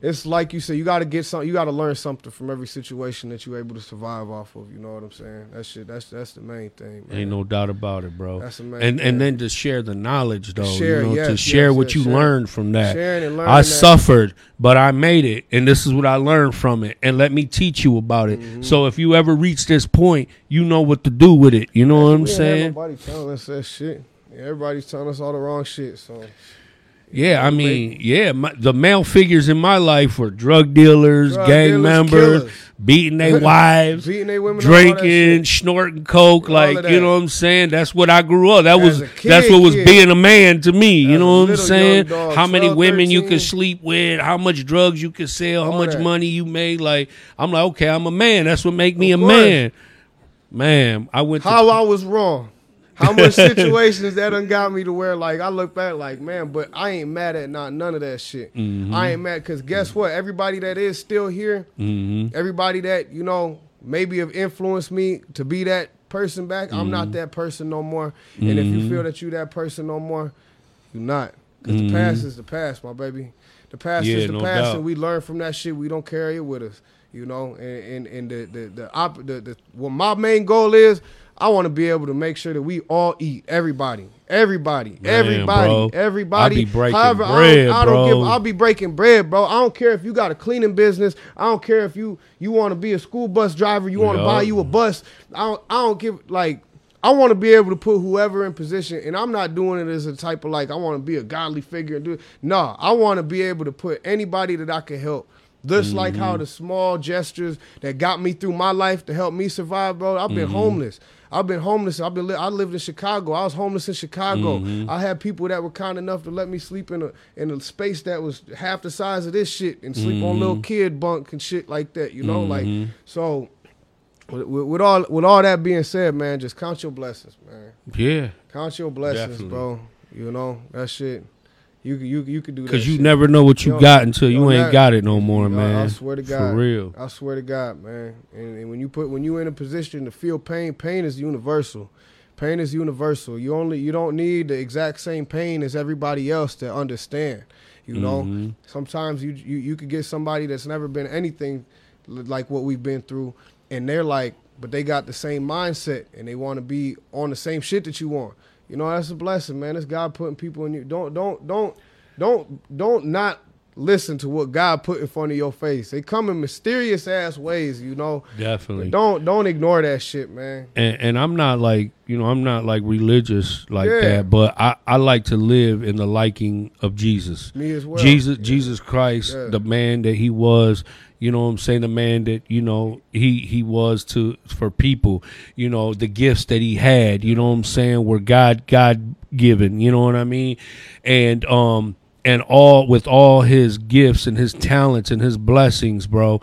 it's like you said, you got to get some. You got to learn something from every situation that you're able to survive off of. You know what I'm saying? That shit. That's that's the main thing. Man. Ain't no doubt about it, bro. That's the main and thing. and then to share the knowledge, though. Share, you know, to share yes, what yes, you share. learned from that. Sharing and learning. I that. suffered, but I made it, and this is what I learned from it. And let me teach you about it. Mm-hmm. So if you ever reach this point, you know what to do with it. You know what I'm We ain't had saying? Nobody telling us that shit. Everybody's telling us all the wrong shit. So Yeah, I mean, yeah, my, the male figures in my life were drug dealers, Drug gang dealers, members, killers. beating their wives, beating their women, drinking, snorting coke, All like you know what I'm saying. That's what I grew up. That As was kid, that's what was kid. being a man to me. You know what I'm saying? dog, how many 12, women you 13. could sleep with, how much drugs you could sell, how All much that. money you made. Like I'm like, okay, I'm a man. That's what make me Of a course. man. Man, I went to How I was wrong. How much situations that done got me to where like I look back like man, but I ain't mad at not none of that shit. Mm-hmm. I ain't mad because guess what? Everybody that is still here, Mm-hmm. everybody that you know maybe have influenced me to be that person back. I'm not Mm-hmm. that person no more. And if you feel that you that person no more, you're not. Because the past is the past, my baby. The past Mm-hmm. Yeah, is the no past, doubt. and we learn from that shit. We don't carry it with us, you know. And and, and the the the, op- the the what my main goal is, I want to be able to make sure that we all eat. Everybody, everybody, Man, everybody, bro. everybody. I be breaking However, bread, I don't, I don't bro. give. I'll be breaking bread, bro. I don't care if you got a cleaning business. I don't care if you you want to be a school bus driver. You want to buy you a bus. I don't. I don't give like. I want to be able to put whoever in position, and I'm not doing it as a type of like I want to be a godly figure and do. No, I want to be able to put anybody that I can help. Just like how mm-hmm. the small gestures that got me through my life to help me survive, bro. I've been mm-hmm. homeless. I've been homeless. I've been. Li- I lived in Chicago. I was homeless in Chicago. Mm-hmm. I had people that were kind enough to let me sleep in a in a space that was half the size of this shit and sleep on little mm-hmm. kid bunk and shit like that. You know, like mm-hmm. so. With, with, with all with all that being said, man, just count your blessings, man. yeah, Count your blessings, Definitely. bro. You know that shit. You you you could do that. because you shit. never know what you Yo, got until you ain't that- got it no more, I- man. I swear to God, for real. I swear to God, man. And, and when you put when you in a position to feel pain, pain is universal. Pain is universal. You only you don't need the exact same pain as everybody else to understand. You know, Mm-hmm. sometimes you, you you could get somebody that's never been anything like what we've been through, and they're like, but they got the same mindset and they want to be on the same shit that you want. You know, that's a blessing, man. It's God putting people in you. Don't don't don't don't don't not listen to what God put in front of your face. They come in mysterious ass ways, you know. Definitely. Don't don't ignore that shit, man. and, and I'm not like you know I'm not like religious like Yeah. that, but I, I like to live in the liking of Jesus. Me as well. Jesus Yeah. Jesus Christ, Yeah. the man that he was, you know what I'm saying, the man that, you know, he he was to for people, you know, the gifts that he had, you know what I'm saying, were God God given, you know what I mean? And um and all with all his gifts and his talents and his blessings, bro,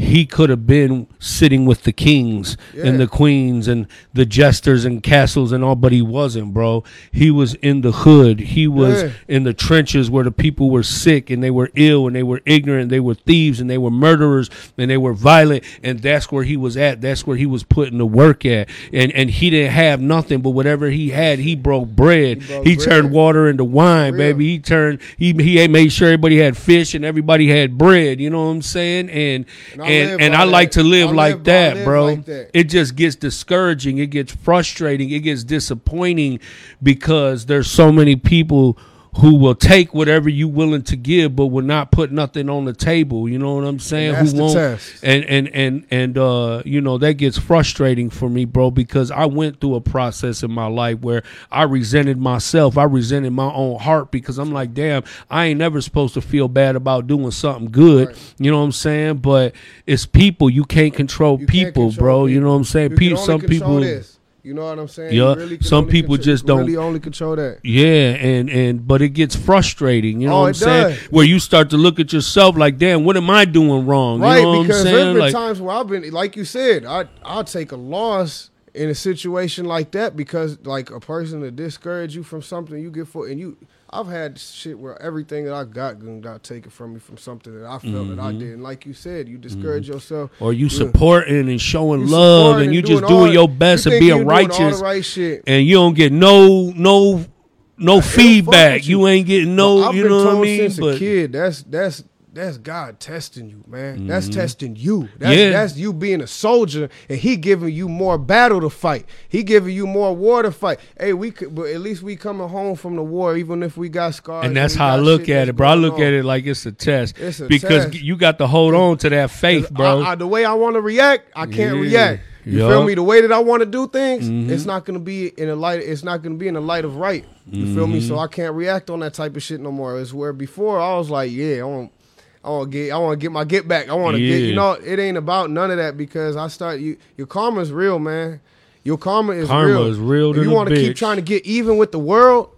he could have been sitting with the kings Yeah. and the queens and the jesters and castles and all, but he wasn't, bro. He was in the hood. He was Yeah. in the trenches where the people were sick and they were ill and they were ignorant. They were thieves and they were murderers and they were violent. And that's where he was at. That's where he was putting the work at. And and he didn't have nothing, but whatever he had, he broke bread. He, He broke turned water into wine, baby. He turned. He he made sure everybody had fish and everybody had bread. You know what I'm saying? And And and and I like to live like live- that, live bro. like that. It just gets discouraging. It gets frustrating. It gets disappointing because there's so many people who will take whatever you willing to give, but will not put nothing on the table. You know what I'm saying? Who won't? test. And and and and uh, you know that gets frustrating for me, bro, because I went through a process in my life where I resented myself. I resented my own heart because I'm like, damn, I ain't never supposed to feel bad about doing something good. Right. You know what I'm saying? But it's people. You can't control You can't people, control bro. You know what I'm saying? People. Some people. This. You know what I'm saying? Yeah, really some people control- just don't- really only control that. Yeah, and and but it gets frustrating. You know Oh, what I'm saying? does. Where you start to look at yourself like, damn, what am I doing wrong? Right, you know what because there's been Like, times where I've been, like you said, I I'll take a loss in a situation like that because like a person to discourage you from something you get for and you. I've had shit where everything that I got got- taken from me from something that I felt that Mm-hmm. I did. And like you said, you discourage yourself. or you supporting and showing love, supporting and you just doing your best and being doing righteous, right and you don't get no no no feedback. you. You ain't getting no, But I've you been know what I told mean? since But a kid, that's that's that's God testing you, man. That's testing you. That's, Mm-hmm. Yeah. that's you being a soldier, and He giving you more battle to fight. He giving you more war to fight. Hey, we could, but at least we coming home from the war, even if we got scars. and that's we how I look at it, bro. I look on. at it like it's a test It's a because test. you got to hold on to that faith, bro. I, I- the way I want to react, I can't Yeah. react. You Yup. feel me? The way that I want to do things, Mm-hmm. it's not gonna be in a light. It's not gonna be in the light of right. You feel me? So Mm-hmm. I can't react on that type of shit no more. It's where before I was like, yeah, I want, I want to get, I want to get my get back. I want to get, you know, it ain't about none of that because I start you. Your karma's real, man. Your karma is Karma real. is real you wanna keep trying to get even with the world,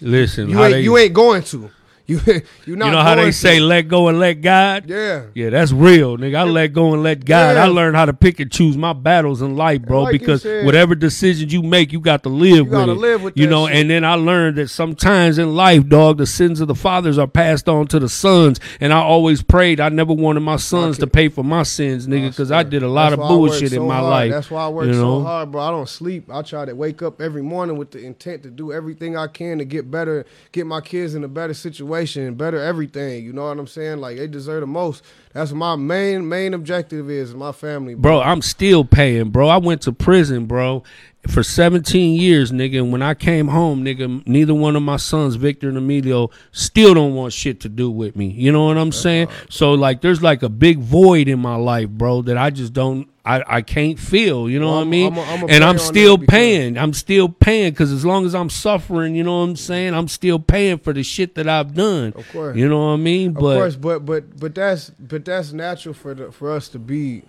Listen, you ain't, they, you ain't going to. You, you not. you know how they say, let go and let God. yeah. Yeah, that's real, nigga. I let go and let God. Yeah. I learned how to pick and choose my battles in life, bro. like because said- whatever decisions you make, you got to live with gotta it. live with you know. shit. And then I learned that sometimes in life, dog, the sins of the fathers are passed on to the sons. And I always prayed I never wanted my sons to pay for my sins, nigga, because I did a lot That's of bullshit so in my hard. life. That's why I work you so know? hard, bro. I don't sleep. I try to wake up every morning with the intent to do everything I can to get better, get my kids in a better situation and better everything. You know what I'm saying? Like they deserve the most. That's my main main objective is my family, bro. Bro, I'm still paying, bro. I went to prison, bro, for 17 years, nigga. And when I came home, nigga, neither one of my sons, Victor and Emilio, still don't want shit to do with me. You know what I'm saying? So, like, there's like a big void in my life, bro, that I just don't. I, I can't feel, you know Well, what I mean? I'm a- I'm a and I'm still paying. I'm still paying because as long as I'm suffering, you know what I'm saying? I'm still paying for the shit that I've done. Of course. You know what I mean? Of But course, but but but that's but that's natural for the, for us to be,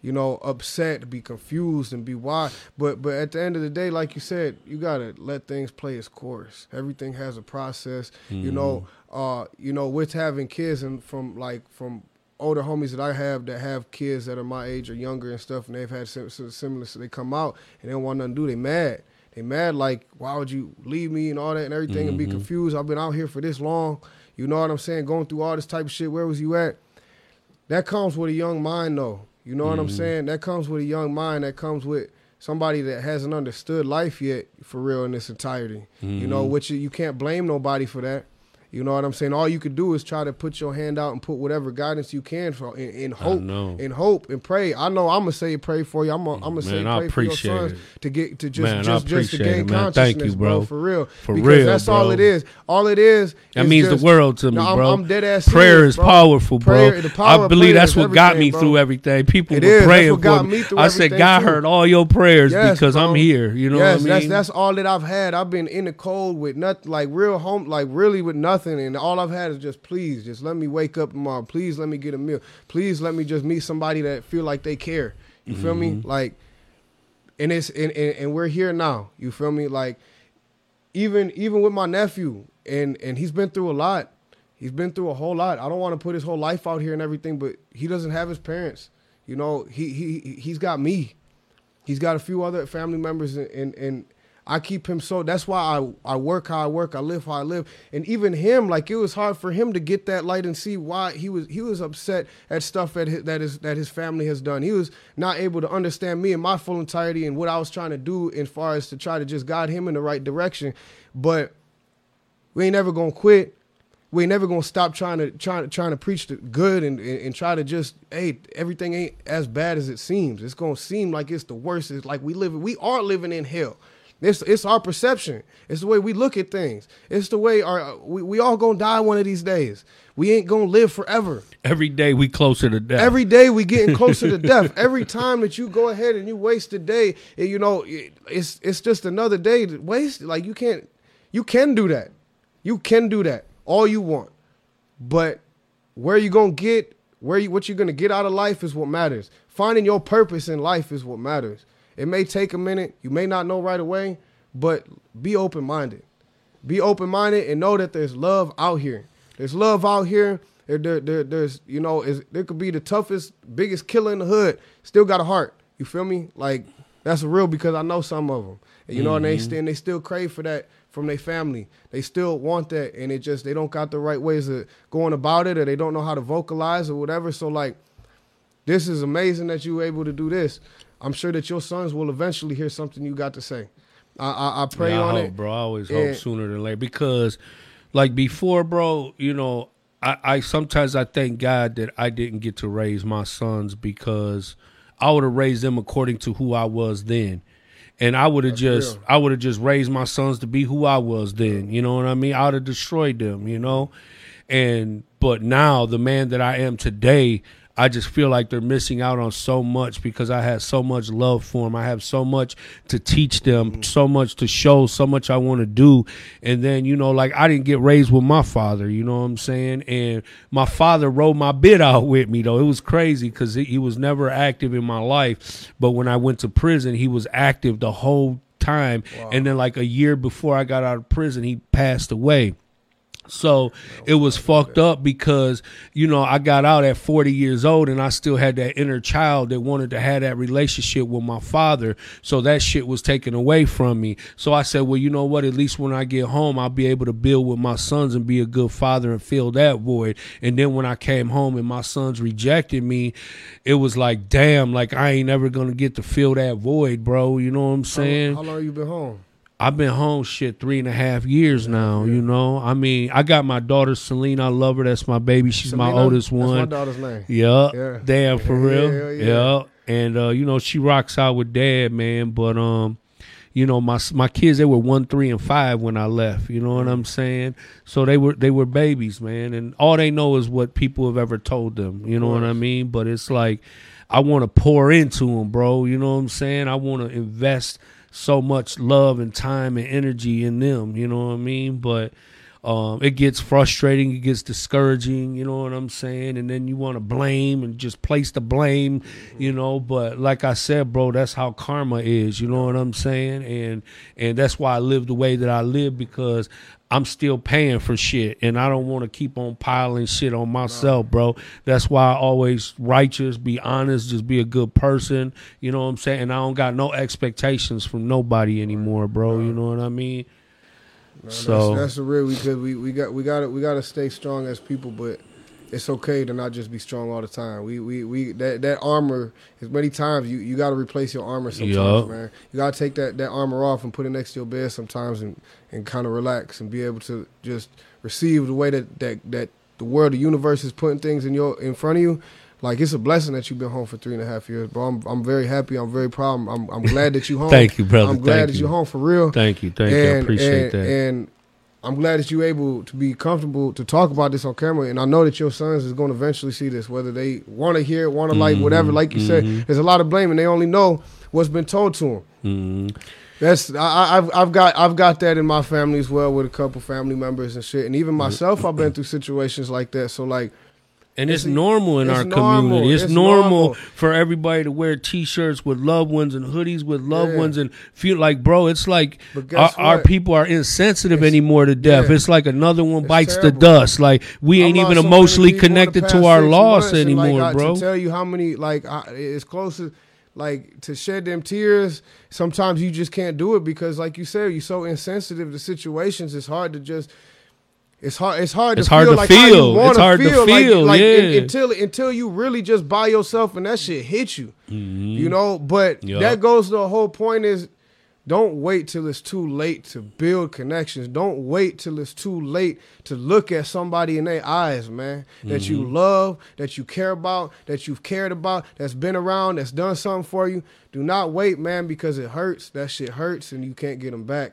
you know, upset, to be confused, and be why. But but at the end of the day, like you said, you gotta let things play its course. Everything has a process. You know, uh, you know, with having kids and from like from older homies that I have that have kids that are my age or younger and stuff, and they've had sim- sim- similar, so they come out and they don't want nothing to do. They mad. They mad like, why would you leave me and all that and everything and be confused? I've been out here for this long. You know what I'm saying? Going through all this type of shit. Where was you at? That comes with a young mind, though. You know what I'm mm-hmm. saying? That comes with a young mind. That comes with somebody that hasn't understood life yet for real in its entirety. You know, mm-hmm. which you, you can't blame nobody for that. You know what I'm saying? All you could do is try to put your hand out and put whatever guidance you can for in, in hope, in hope and pray. I know I'm gonna say pray for you. I'm gonna, mm, I'm gonna say pray for your sons it. to get to just Man, just just to gain it, consciousness, Thank you, bro. For real, For because real, that's all it is. All it is. That is means just- the world to me, No, I'm- bro. I'm dead ass Prayer serious, is bro. powerful, bro. Prayer- I believe that's what got me bro. through everything. People It were is. Praying for me I said, God heard all your prayers because. I'm here. You know what I mean? that's all that I've had. I've been in the cold with nothing, like real home, like really with nothing, and all I've had is just please, just let me wake up tomorrow. Please let me get a meal. Please let me just meet somebody that feel like they care. You feel me? Mm-hmm. Like, and it's and, and and we're here now. You feel me? Like, even even with my nephew, and and he's been through a lot. he's been through a whole lot. I don't want to put his whole life out here and everything, but he doesn't have his parents. You know, he he he's got me. He's got a few other family members, and, and I keep him so. That's why I I work how I work. I live how I live. And even him, like it was hard for him to get that light and see why he was he was upset at stuff that his, that is that his family has done. He was not able to understand me and my full entirety and what I was trying to do as far as to try to just guide him in the right direction. But we ain't never gonna quit. We ain't never gonna stop trying to trying to trying to preach the good and, and, and try to just hey everything ain't as bad as it seems. It's gonna seem like it's the worst. It's like we live we are living in hell. It's it's our perception. It's the way we look at things. It's the way our we, we all gonna die one of these days. We ain't gonna live forever. Every day we closer to death. Every day we getting closer to death. Every time that you go ahead and you waste a day, you know it- it's it's just another day to waste. Like you can't you can do that. You can do that all you want, but where you gonna get where you what you're gonna get out of life is what matters. Finding your purpose in life is what matters. It may take a minute. You may not know right away, but be open minded. Be open minded and know that there's love out here. There's love out here. There, there, there- there's you know, is there could be the toughest, biggest killer in the hood, still got a heart. You feel me? Like that's real because I know some of them. And, you know, and they mm-hmm. still they still crave for that from their family. They still want that, and it just they don't got the right ways of going about it, or they don't know how to vocalize or whatever. So like, this is amazing that you were able to do this. I'm sure that your sons will eventually hear something you got to say. I I, I pray Yeah, I on hope, it. bro. I always And- hope sooner than later because, like before, bro, you know, I, I sometimes I thank God that I didn't get to raise my sons because I would have raised them according to who I was then. And I would have just real. I would have just raised my sons to be who I was then. You know what I mean? I would have destroyed them, you know? And but now the man that I am today, I just feel like they're missing out on so much because I had so much love for them. I have so much to teach them, mm. so much to show, so much I want to do. And then, you know, like I didn't get raised with my father, you know what I'm saying? And my father rode my bit out with me, though. It was crazy because he was never active in my life. But when I went to prison, he was active the whole time. And then, like a year before I got out of prison, he passed away. So it was fucked up because, you know, I got out at 40 years old and I still had that inner child that wanted to have that relationship with my father. So that shit was taken away from me. So I said, well, you know what? At least when I get home, I'll be able to build with my sons and be a good father and fill that void. And then when I came home and my sons rejected me, it was like, damn, like I ain't never going to get to fill that void, bro. You know what I'm saying? How, how long you been home? I've been home shit three and a half years now. You know, I mean, I got my daughter Celine. I love her. That's my baby. She's my Selena? oldest That's my one. daughter's name. Yeah. Yeah. Damn, for real. Hell Yeah. yeah. And uh, you know, she rocks out with dad, man. But um, you know, my my kids they were one, three, and five when I left. You know what I'm saying? So they were they were babies, man, and all they know is what people have ever told them. You know what I mean? But it's like I want to pour into them, bro. You know what I'm saying? I want to invest so much love and time and energy in them. You know what I mean? But um, it gets frustrating. It gets discouraging. You know what I'm saying? And then you want to blame and just place the blame. You know, but like I said, bro, that's how karma is. You know what I'm saying? And and that's why I live the way that I live because I'm still paying for shit, and I don't want to keep on piling shit on myself, bro. That's why I always righteous, be honest, just be a good person. You know what I'm saying? And I don't got no expectations from nobody anymore, bro. You know what I mean? So that's, that's the real because we, we got we got to we got to stay strong as people, but it's okay to not just be strong all the time. We we, we that that armor as many times you, you got to replace your armor sometimes, Yup. man. You got to take that, that armor off and put it next to your bed sometimes and, and kind of relax and be able to just receive the way that, that that the world, the universe is putting things in your in front of you. Like it's a blessing that you've been home for three and a half years, bro. I'm I'm very happy. I'm very proud. I'm I'm, glad that you home. Thank you, brother. I'm glad Thank that you. you're home for real thank you, thank you. I appreciate and, that. And I'm glad that you're able to be comfortable to talk about this on camera. And I know that your sons is going to eventually see this, whether they want to hear it, want to like, Mm-hmm. whatever. Like you said, there's a lot of blame, and they only know what's been told to them. Mhm. That's I, I- I've I've got I've got that in my family as well with a couple family members and shit, and even myself I've been through situations like that. So like, And it's, It's- normal in it's our normal. community. It's, It's normal, normal. for everybody to wear T-shirts with loved ones and hoodies with loved Yeah. ones and feel like, bro, it's like our, our people are insensitive anymore to death. yeah. It's like another one bites terrible. the dust. Like we I ain't even so emotionally people in the connected to our loss anymore, like, I- bro. To tell you how many, like, I, it's close to, like, to shed them tears. Sometimes you just can't do it because, like you said, you're so insensitive to situations. It's hard to just. It's hard. It's hard. It's to hard feel to like you feel. It's hard to feel, like- like, yeah. un- until until you really just by yourself and that shit hit you. You know, but Mm-hmm. That goes to the whole point is don't wait till it's too late to build connections. Don't wait till it's too late to look at somebody in their eyes, man, that you Mm-hmm. love, that you care about, that you've cared about, that's been around, that's done something for you. Do not wait, man, because it hurts. That shit hurts and you can't get them back.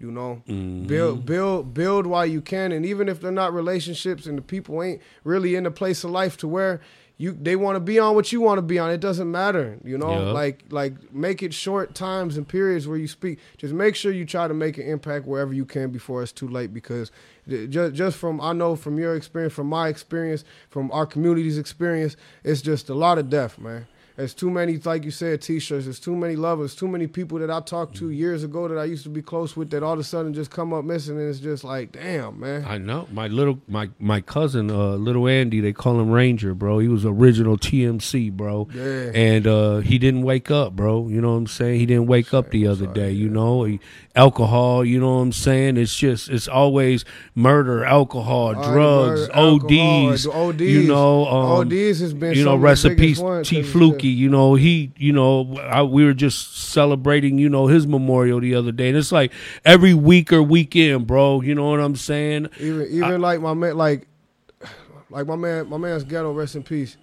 You know, Mm-hmm. build, build, build while you can, and even if they're not relationships and the people ain't really in the place of life to where you they want to be on what you want to be on, it doesn't matter. You know, Yeah. like like make it short times and periods where you speak. Just make sure you try to make an impact wherever you can before it's too late. Because just just from I know from your experience, from my experience, from our community's experience, it's just a lot of death, man. There's too many, like you said, T-shirts. There's too many lovers. Too many people that I talked to years ago that I used to be close with that all of a sudden just come up missing, and it's just like, damn, man. I know my little my my cousin, uh, little Andy. They call him Ranger, bro. He was original TMC, bro. Yeah. And uh, he didn't wake up, bro. You know what I'm saying? He didn't wake up the other day. You know, he, alcohol. You know what I'm saying? It's just it's always murder, alcohol, All drugs, murder, alcohol, ODs. ODs. You know, um, ODs has been you know, recipes, of the rest in biggest peace, ones, T. 'cause it's Fluky. You know, he, you know, I, we were just celebrating, you know, his memorial the other day, and it's like every week or weekend, bro. You know what I'm saying? Even even like my man, like like my man, my man's ghetto. Rest in peace.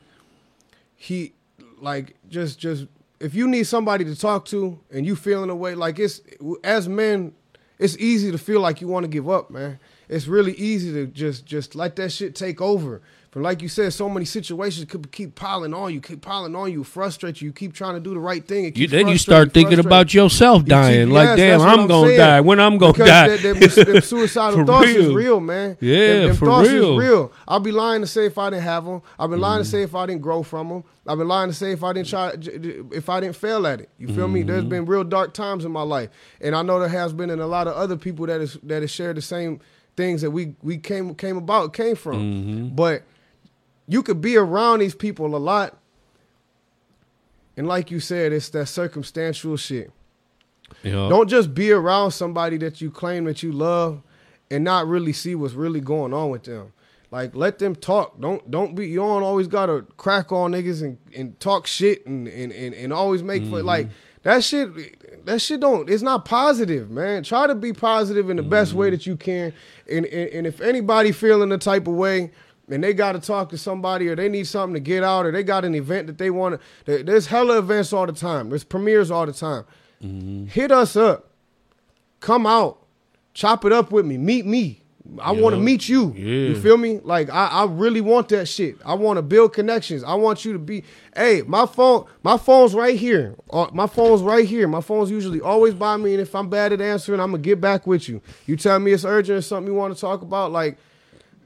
He like just just if you need somebody to talk to and you feeling a way like it's as men, it's easy to feel like you want to give up, man. It's really easy to just just let that shit take over. But like you said, so many situations could keep piling on you, keep piling on you, frustrate you. You keep trying to do the right thing. You, then you start thinking about yourself You dying. keep- like, yes, damn, I'm, gonna saying. die. When I'm gonna Because die? Them, them, them suicidal thoughts is real. real, man. Yeah, them, them for thoughts real. is real. I'll be lying to say if I didn't have them. I've been lying to mm-hmm. say if I didn't grow from them. I've been lying to say if I didn't try, if I didn't fail at it. You feel me? There's mm-hmm. been real dark times in my life, and I know there has been in a lot of other people that is that has shared the same things that we we came came about came from. Mm-hmm. But you could be around these people a lot, and like you said, it's that circumstantial shit. Know? Don't just be around somebody that you claim that you love and not really see what's really going on with them. Like let them talk. Don't don't be you don't always gotta crack on niggas and, and talk shit and, and, and, and always make fun mm-hmm. like that shit that shit don't it's not positive, man. Try to be positive in the best way mm-hmm. that you can. And, and and if anybody feeling the type of way and they got to talk to somebody or they need something to get out or they got an event that they want to there's hella events all the time. There's premieres all the time. Hit us up. Come out. Chop it up with me. Meet me. I want to meet you. You feel me? Like I, I really want that shit. I want to build connections. I want you to be hey my phone my phone's right here. Uh, my phone's right here. My phone's usually always by me and if i'm bad at answering i'm gonna get back with you. You tell me it's urgent or something you want to talk about like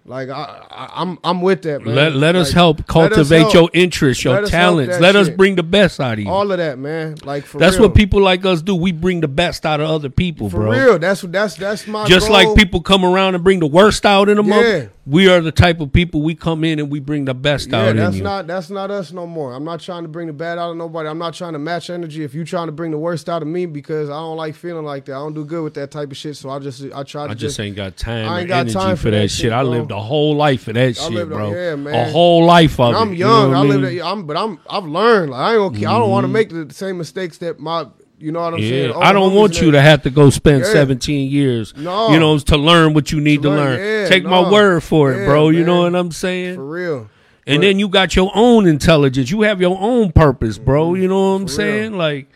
like I, I I'm I'm with that, man. let let us help let us cultivate help. your interests, your Let talents. Let us bring the best out of you. all of that, man. Like for That's real. what people like us do. We bring the best out of other people, for bro. real. That's what that's that's my Just goal. like people come around and bring the worst out in them, Yeah. we are the type of people we come in and we bring the best Yeah, out that's not that's not us no more. I'm not trying to bring the bad out of nobody. I'm not trying to match energy. If you trying to bring the worst out of me, because I don't like feeling like that. I don't do good with that type of shit. So I just I try to I just ain't got time I ain't got energy time for, for that, shit. shit, I bro. Lived a whole life of that I shit, lived a- bro. yeah, A whole life of And I'm young. You know I mean? That, I'm, but I'm. I've learned. Like, I ain't gonna. I don't want to make the same mistakes that my. You know what I'm saying? All I don't want you to have to go spend Yeah. 17 years, No. you know, to learn what you need to, To learn. learn, yeah, Take my word for it, Yeah, bro. You know what I'm saying? for real. and then you got your own intelligence. You have your own purpose, bro. You know what I'm Mm-hmm. Real. saying? Like,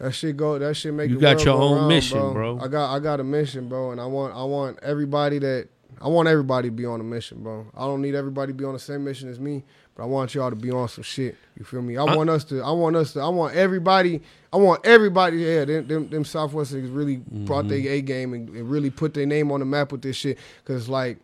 That shit go. That shit make You got your go own round, mission, bro. I got I got a mission, bro, and I want I want everybody that I want everybody to be on a mission, bro. I don't need everybody to be on the same mission as me, but I want y'all to be on some shit. You feel me? I, want us to. I want us to. I want everybody. I want everybody. Yeah, them them, them Southwest niggas really brought Mm-hmm. their A game and, and really put their name on the map with this shit. Cause like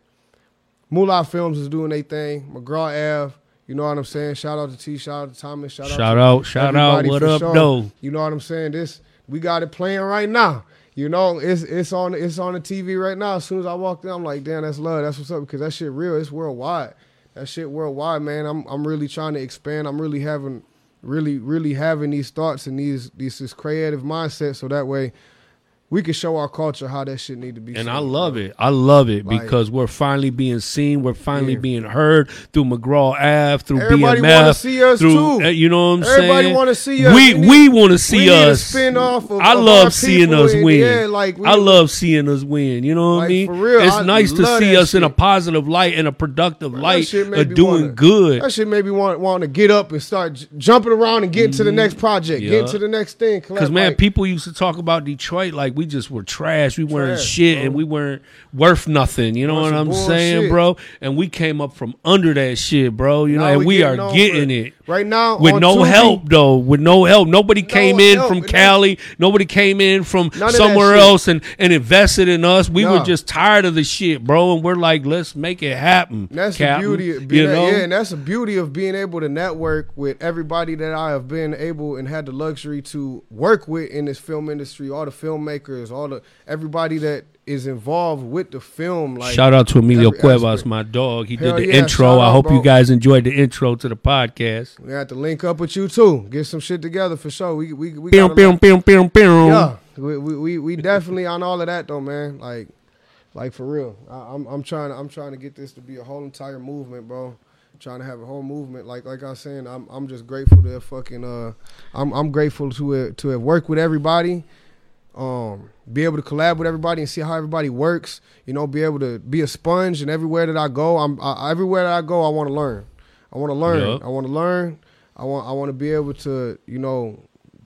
Moolah Films is doing their thing. McGraw Ave. You know what I'm saying? Shout out to T. Shout out to Thomas. Shout, Shout out. to out, shout out. What up, sure. though? You know what I'm saying? This we got it playing right now. You know, it's it's on it's on the TV right now. As soon as I walked in, I'm like, damn, that's love. That's what's up because that shit real. It's worldwide. That shit worldwide, man. I'm I'm really trying to expand. I'm really having really really having these thoughts and these these this creative mindset so that way we can show our culture how that shit need to be. And I love bro. it. I love it Like- because we're finally being seen. We're finally Yeah. being heard through McGraw Ave, through B. Everybody BMF. see us through, too. uh, You know what I'm Everybody saying? Everybody wanna see us. We We we want to see we need a us. spin-off of- I of love our seeing us win. yeah, like, we- I love seeing us win. You know what I Like, mean? for real, it's I nice to see us in a positive light and a productive That light of doing wanna- good. That shit made me want want to get up and start j- jumping around and get to the next project, Mm-hmm. Yeah. get to the next thing. Because man, people used to talk about Detroit like we just were trash. We weren't Trash, shit, bro. and we weren't worth nothing. You know what I'm saying, bro? And we came up from under that shit, bro. You know, and we, are getting for- it right now with no help though. With no help, nobody came in help, from Cali. Nobody came in from somewhere else and and invested in us. We were just tired of the shit, bro. And we're like, let's make it happen. And That's Captain. the beauty, of you know. yeah, and that's the beauty of being able to network with everybody that I have been able and had the luxury to work with in this film industry. All the filmmakers, all the everybody that is involved with the film. Like Shout out to Emilio Cuevas, aspect. my dog. He Hell did the yeah, intro. I out, hope you guys enjoyed the intro to the podcast. We have to link up with you too. Get some shit together for sure. We we we yeah. We, we we definitely on all of that though, man. Like like for real. I, I'm I'm trying to, I'm trying to get this to be a whole entire movement, bro. Trying to have a whole movement. Like like I was saying, I'm I'm just grateful to have fucking uh I'm I'm grateful to have, to have worked with everybody. Um, be able to collab with everybody and see how everybody works. You know, be able to be a sponge, and everywhere that I go, I'm I, everywhere that I go, I want to learn. I want to learn. Yup. I want to learn. I want I want to be able to you know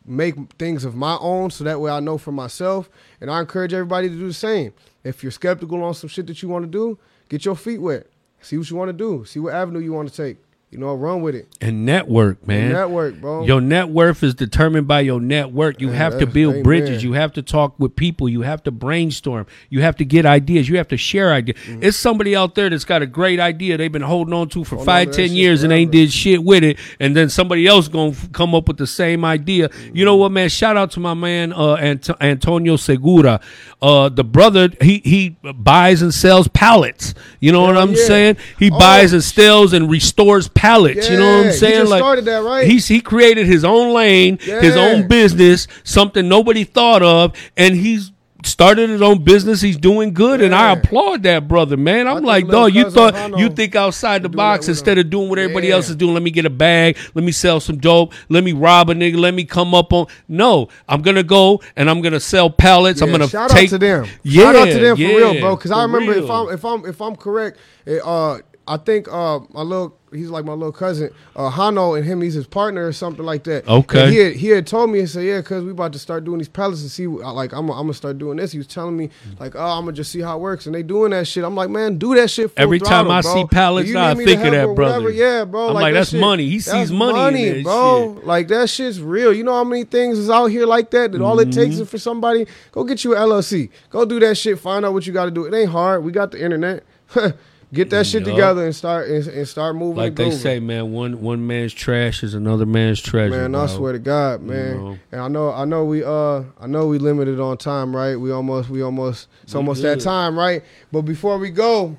make things of my own, so that way I know for myself. And I encourage everybody to do the same. If you're skeptical on some shit that you want to do, get your feet wet. See what you want to do. See what avenue you want to take. You know, run with it. And network, man. Network, bro. Your net worth is determined by your network. You Man, have to build amen. bridges. You have to talk with people. You have to brainstorm. You have to get ideas. You have to share ideas. Mm-hmm. It's somebody out there that's got a great idea they've been holding on to for Hold five, ten years and ain't did shit with it. And then somebody else gonna f- come up with the same idea. You Mm-hmm. know what, man? Shout out to my man uh, Ant- Antonio Segura. Uh, the brother he he buys and sells pallets. You know what I'm yeah. saying? He Oh. buys and sells and restores pallets. You know what I'm saying? like started that, right? He's he created his own lane, his own business, something nobody thought of, and he's started his own business. He's doing good, and I applaud that brother, man. I'm like, dog, you thought you think outside the box instead of doing what everybody Yeah. else is doing. Let me get a bag. Let me sell some dope. Let me rob a nigga. Let me come up on. No, I'm gonna go and I'm gonna sell pallets. I'm gonna shout take out to them. Yeah, shout out to them for yeah, real, bro. Because I remember if. I'm if I'm if I'm correct, it, uh, I think uh my little he's like my little cousin uh Hano and him he's his partner or something like that. Okay. And he had, he had told me and said yeah because we about to start doing these pallets and see like I'm I'm gonna start doing this. He was telling me like oh I'm gonna just see how it works and they doing that shit. I'm like man do that shit. Every time throttle, I bro. see pallets, Do you now I think of that or whatever? brother. Yeah, bro. I'm like, that that's shit- money. He sees money in that bro. Like that shit's real. You know how many things is out here like that that all it Mm-hmm. takes is for somebody go get you an LLC. Go do that shit. Find out what you got to do. It ain't hard. We got the internet. get that shit together and start and, and start moving. like they say, man. One one man's trash is another man's treasure. Man, I swear to God, man. know. And I know, I know we, uh, I know we limited on time, right? We almost, we almost, it's We almost that time, right? But before we go,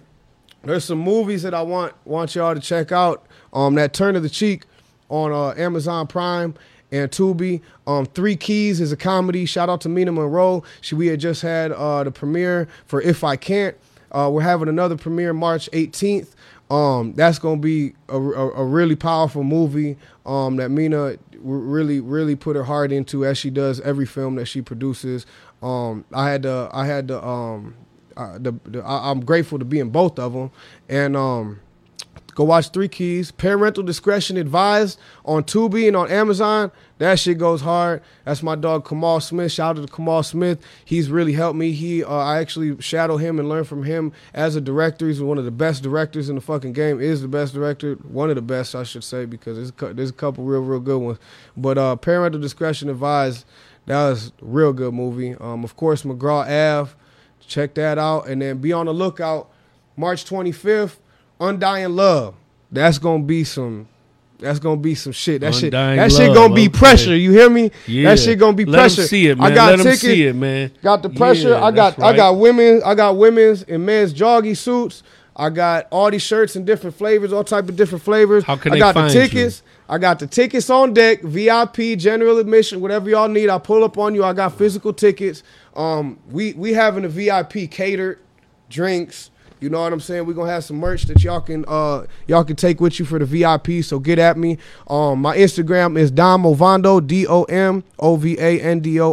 there's some movies that I want want y'all to check out. Um, that Turn of the Cheek on uh, Amazon Prime and Tubi. Um, Three Keys is a comedy. Shout out to Mina Monroe. She we had just had uh, the premiere for If I Can't. Uh, we're having another premiere March 18th. Um, that's gonna be a, a, a really powerful movie. Um, that Mina really, really put her heart into as she does every film that she produces. Um, I had to, I had to, um, uh, the, the I, I'm grateful to be in both of them, and um, go watch Three Keys. Parental discretion advised on Tubi and on Amazon. That shit goes hard. That's my dog Kamal Smith. Shout out to Kamal Smith. He's really helped me. He, uh, I actually shadow him and learn from him as a director. He's one of the best directors in the fucking game. Is the best director, one of the best, I should say, because there's a, there's a couple real, real good ones. But uh, Parental discretion advised. That was a real good movie. Um, of course, McGraw Ave. Check that out, and then be on the lookout. March 25th, undying love. That's gonna be some. That's gonna be some shit. That shit. Undying That shit gonna be okay. pressure. You hear me? Yeah. That shit gonna be Let pressure. see it, man. I got Let tickets. see it, man. Got the pressure. Yeah, I got that's I got women. I got women's and men's joggy suits. I got all these shirts in different flavors, all type of different flavors. How can I got the tickets. I got the tickets on deck, VIP, general admission, whatever y'all need. I pull up on you. I got physical tickets. Um, we we having a VIP catered, drinks. You know what I'm saying? We're gonna have some merch that y'all can uh y'all can take with you for the VIP. So get at me. Um my Instagram is Dom Ovando, D-O-M-O-V-A-N-D-O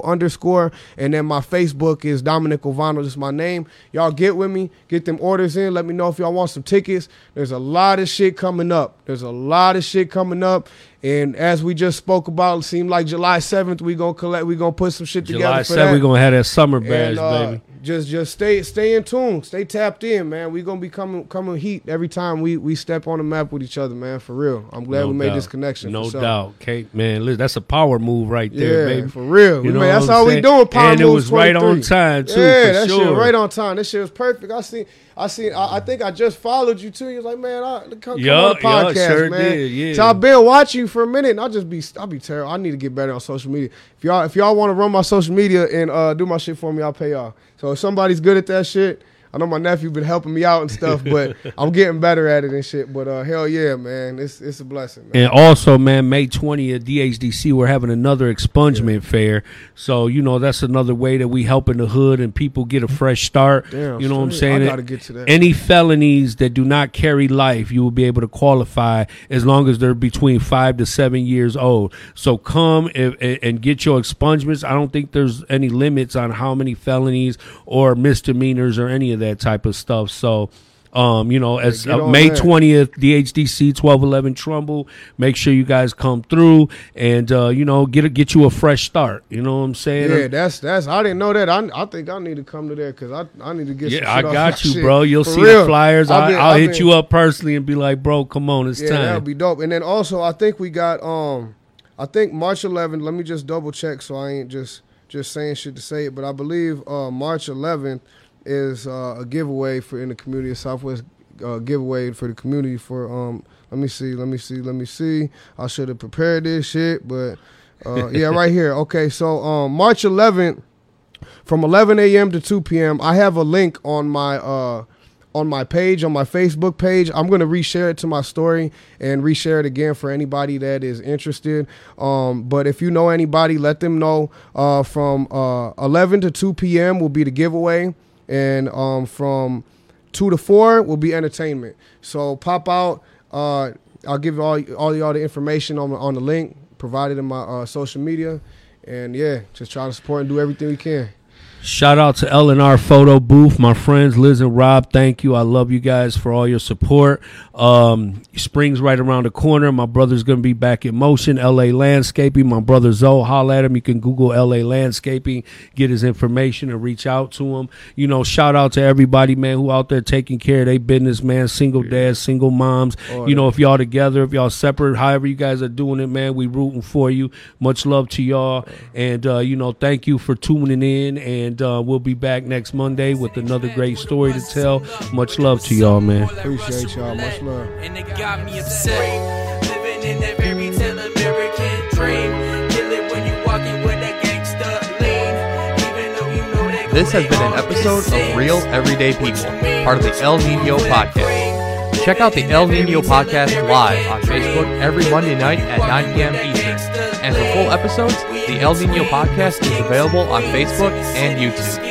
underscore. And then my Facebook is Dominic Ovando, just my name. Y'all get with me, get them orders in. Let me know if y'all want some tickets. There's a lot of shit coming up. There's a lot of shit coming up. And as we just spoke about, it seemed like July 7th, we gonna collect, we gonna put some shit together. July 7th, we're going to have that summer bash, And, uh, baby. Just just stay stay in tune, stay tapped in, man. We gonna be coming coming heat every time we we step on the map with each other, man. For real, I'm glad No we made this connection. No doubt. Kate, man, listen, that's a power move right there, Yeah, baby. for real. You We know made- that's how we doing. Power And it was right on time, too, Yeah, for that sure. shit right on time. That shit was perfect. I seen, I seen, I, I think I just followed you too. You was like, man, I come, come Yeah, on the yeah, podcast, sure man. did, yeah. So I've been watching you for a minute, and I just be, I'll be terrible. I need to get better on social media. If y'all, if y'all want to run my social media and uh, do my shit for me, I'll pay y'all. So if somebody's good at that shit. I know my nephew been helping me out and stuff, but I'm getting better at it and shit. But uh, hell yeah, man, it's it's a blessing. Man. And also, man, May 20th, DHDC, we're having another expungement fair. So, you know, that's another way that we helping the hood and people get a fresh start. Damn, you know what I'm saying? I gotta get to that. Any felonies that do not carry life, you will be able to qualify as long as they're between five to seven years old. So come and, and get your expungements. I don't think there's any limits on how many felonies or misdemeanors or any of that type of stuff. So, um, you know, as uh, May 20th, DHDC 1211 Trumbull. Make sure you guys come through and uh, you know get a, get you a fresh start. You know what I'm saying? Yeah, that's that's. I didn't know that. I, I think I need to come to there because I I need to get. Yeah, I got you, shit. bro. You'll For see real. the flyers. I, been- I'll I've hit been- you up personally and be like, bro, come on, it's Yeah, time. that'd be dope. And then also, I think we got um, I think March 11th. Let me just double check so I ain't just just saying shit to say it. But I believe uh, March 11th is uh, a giveaway for in the community of Southwest. Uh, giveaway for the community for um. Let me see. Let me see. Let me see. I should have prepared this shit, but uh, yeah, right here. Okay, so um, March 11th from 11 a.m. to 2 p.m. I have a link on my uh on my page on my Facebook page. I'm gonna reshare it to my story and reshare it again for anybody that is interested. Um, but if you know anybody, let them know. Uh, from uh 11 to 2 p.m. will be the giveaway, and um from two to four will be entertainment. So pop out. Uh, I'll give all all y'all the information on on the link provided in my uh, social media, and yeah, just try to support and do everything we can. Shout out to L&R Photo Booth, my friends Liz and Rob. Thank you. I love you guys for all your support. Um, spring's right around the corner. My brother's going to be back in motion. LA Landscaping. My brother Zoe, holla at him. You can Google LA Landscaping, get his information, and reach out to him. You know, shout out to everybody, man, who out there taking care of their business, man. Single dads, single moms. Oh, you know, if y'all together, if y'all separate, however you guys are doing it, man, we rooting for you. Much love to y'all, and uh, you know, thank you for tuning in. And uh, we'll be back next Monday with another great story to tell. Much love to y'all, man. Appreciate y'all. Much love. And it got me upset. Living in that fairy tale American dream. Kill it when you walking with that gangsta lean. Even though you know that This has been an episode of Real Everyday People, part of the El Nino Podcast. Check out the El Nino Podcast live on Facebook every Monday night at 9 p.m. Eastern. And for full episodes, the El Nino Podcast is available on Facebook and YouTube.